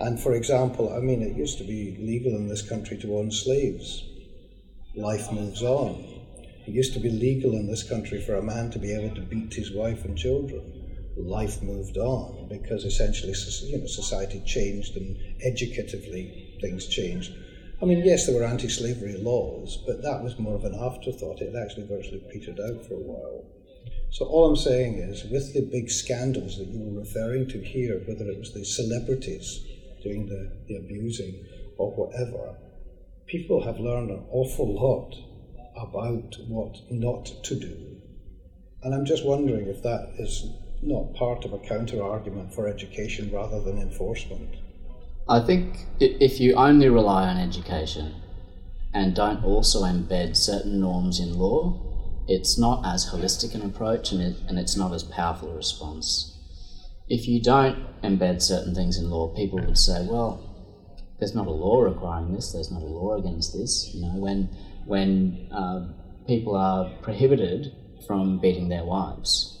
And for example, I mean, it used to be legal in this country to own slaves. Life moves on. It used to be legal in this country for a man to be able to beat his wife and children. Life moved on because essentially, you know, society changed and educatively things changed. I mean, yes, there were anti-slavery laws, but that was more of an afterthought. It actually virtually petered out for a while. So all I'm saying is, with the big scandals that you were referring to here, whether it was the celebrities doing the, the abusing or whatever, people have learned an awful lot about what not to do. And I'm just wondering if that is not part of a counter argument for education rather than enforcement. I think if you only rely on education and don't also embed certain norms in law, it's not as holistic an approach and, it, and it's not as powerful a response. If you don't embed certain things in law, people would say, well, there's not a law requiring this, there's not a law against this. You know, when, when uh, people are prohibited from beating their wives,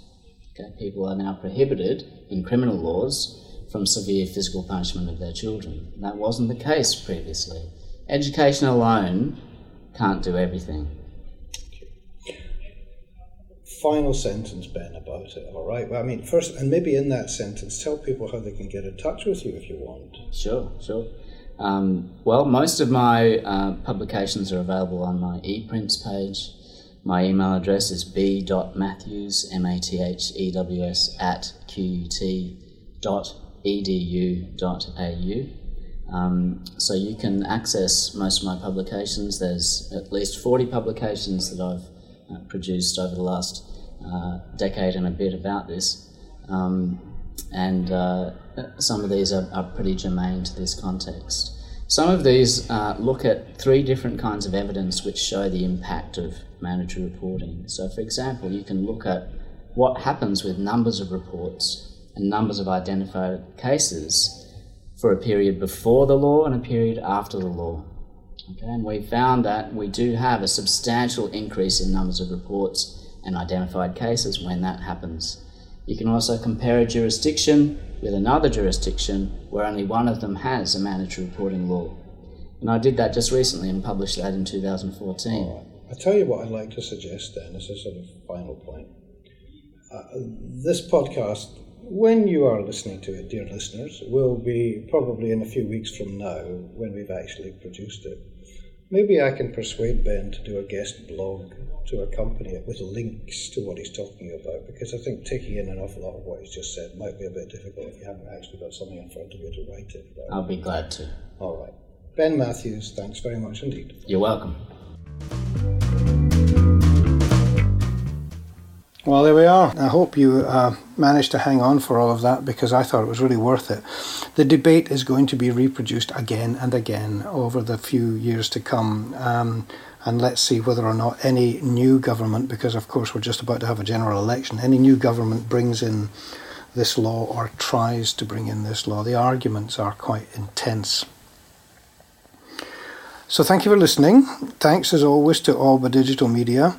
Okay, people are now prohibited in criminal laws from severe physical punishment of their children. That wasn't the case previously. Education alone can't do everything. Final sentence, Ben, about it, all right? Well, I mean, first, and maybe in that sentence, tell people how they can get in touch with you if you want. Sure, sure. Um, well, most of my uh, publications are available on my ePrints page. My email address is b.mathews, M-A-T-H-E-W-S, at q u t dot e d u qut.edu.au. Um, so you can access most of my publications. There's at least 40 publications that I've uh, produced over the last uh, decade and a bit about this. Um, and uh, some of these are, are, pretty germane to this context. Some of these uh, look at three different kinds of evidence which show the impact of mandatory reporting. So, for example, you can look at what happens with numbers of reports and numbers of identified cases for a period before the law and a period after the law. Okay, and we found that we do have a substantial increase in numbers of reports and identified cases when that happens. You can also compare a jurisdiction with another jurisdiction where only one of them has a mandatory reporting law. And I did that just recently and published that in 2014. All right. I'll tell you what I'd like to suggest then as a sort of final point. Uh, this podcast, when you are listening to it, dear listeners, will be probably in a few weeks from now when we've actually produced it. Maybe I can persuade Ben to do a guest blog to accompany it with links to what he's talking about because I think taking in an awful lot of what he's just said might be a bit difficult if you haven't actually got something in front of you to write it. Right? I'll be glad to. All right. Ben Mathews, thanks very much indeed. You're welcome. Well, there we are. I hope you uh, managed to hang on for all of that because I thought it was really worth it. The debate is going to be reproduced again and again over the few years to come. Um, and let's see whether or not any new government, because of course we're just about to have a general election, any new government brings in this law or tries to bring in this law. The arguments are quite intense. So thank you for listening. Thanks as always to Alba Digital Media.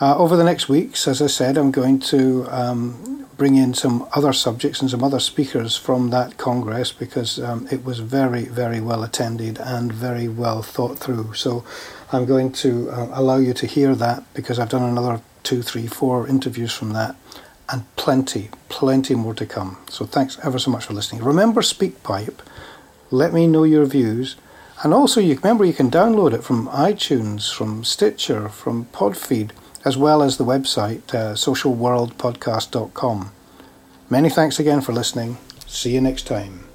Uh, over the next weeks, as I said, I'm going to um, bring in some other subjects and some other speakers from that Congress because um, it was very, very well attended and very well thought through. So I'm going to uh, allow you to hear that because I've done another two, three, four interviews from that and plenty, plenty more to come. So thanks ever so much for listening. Remember SpeakPipe. Let me know your views. And also, you remember you can download it from iTunes, from Stitcher, from Podfeed, as well as the website uh, socialworldpodcast.com. Many thanks again for listening. See you next time.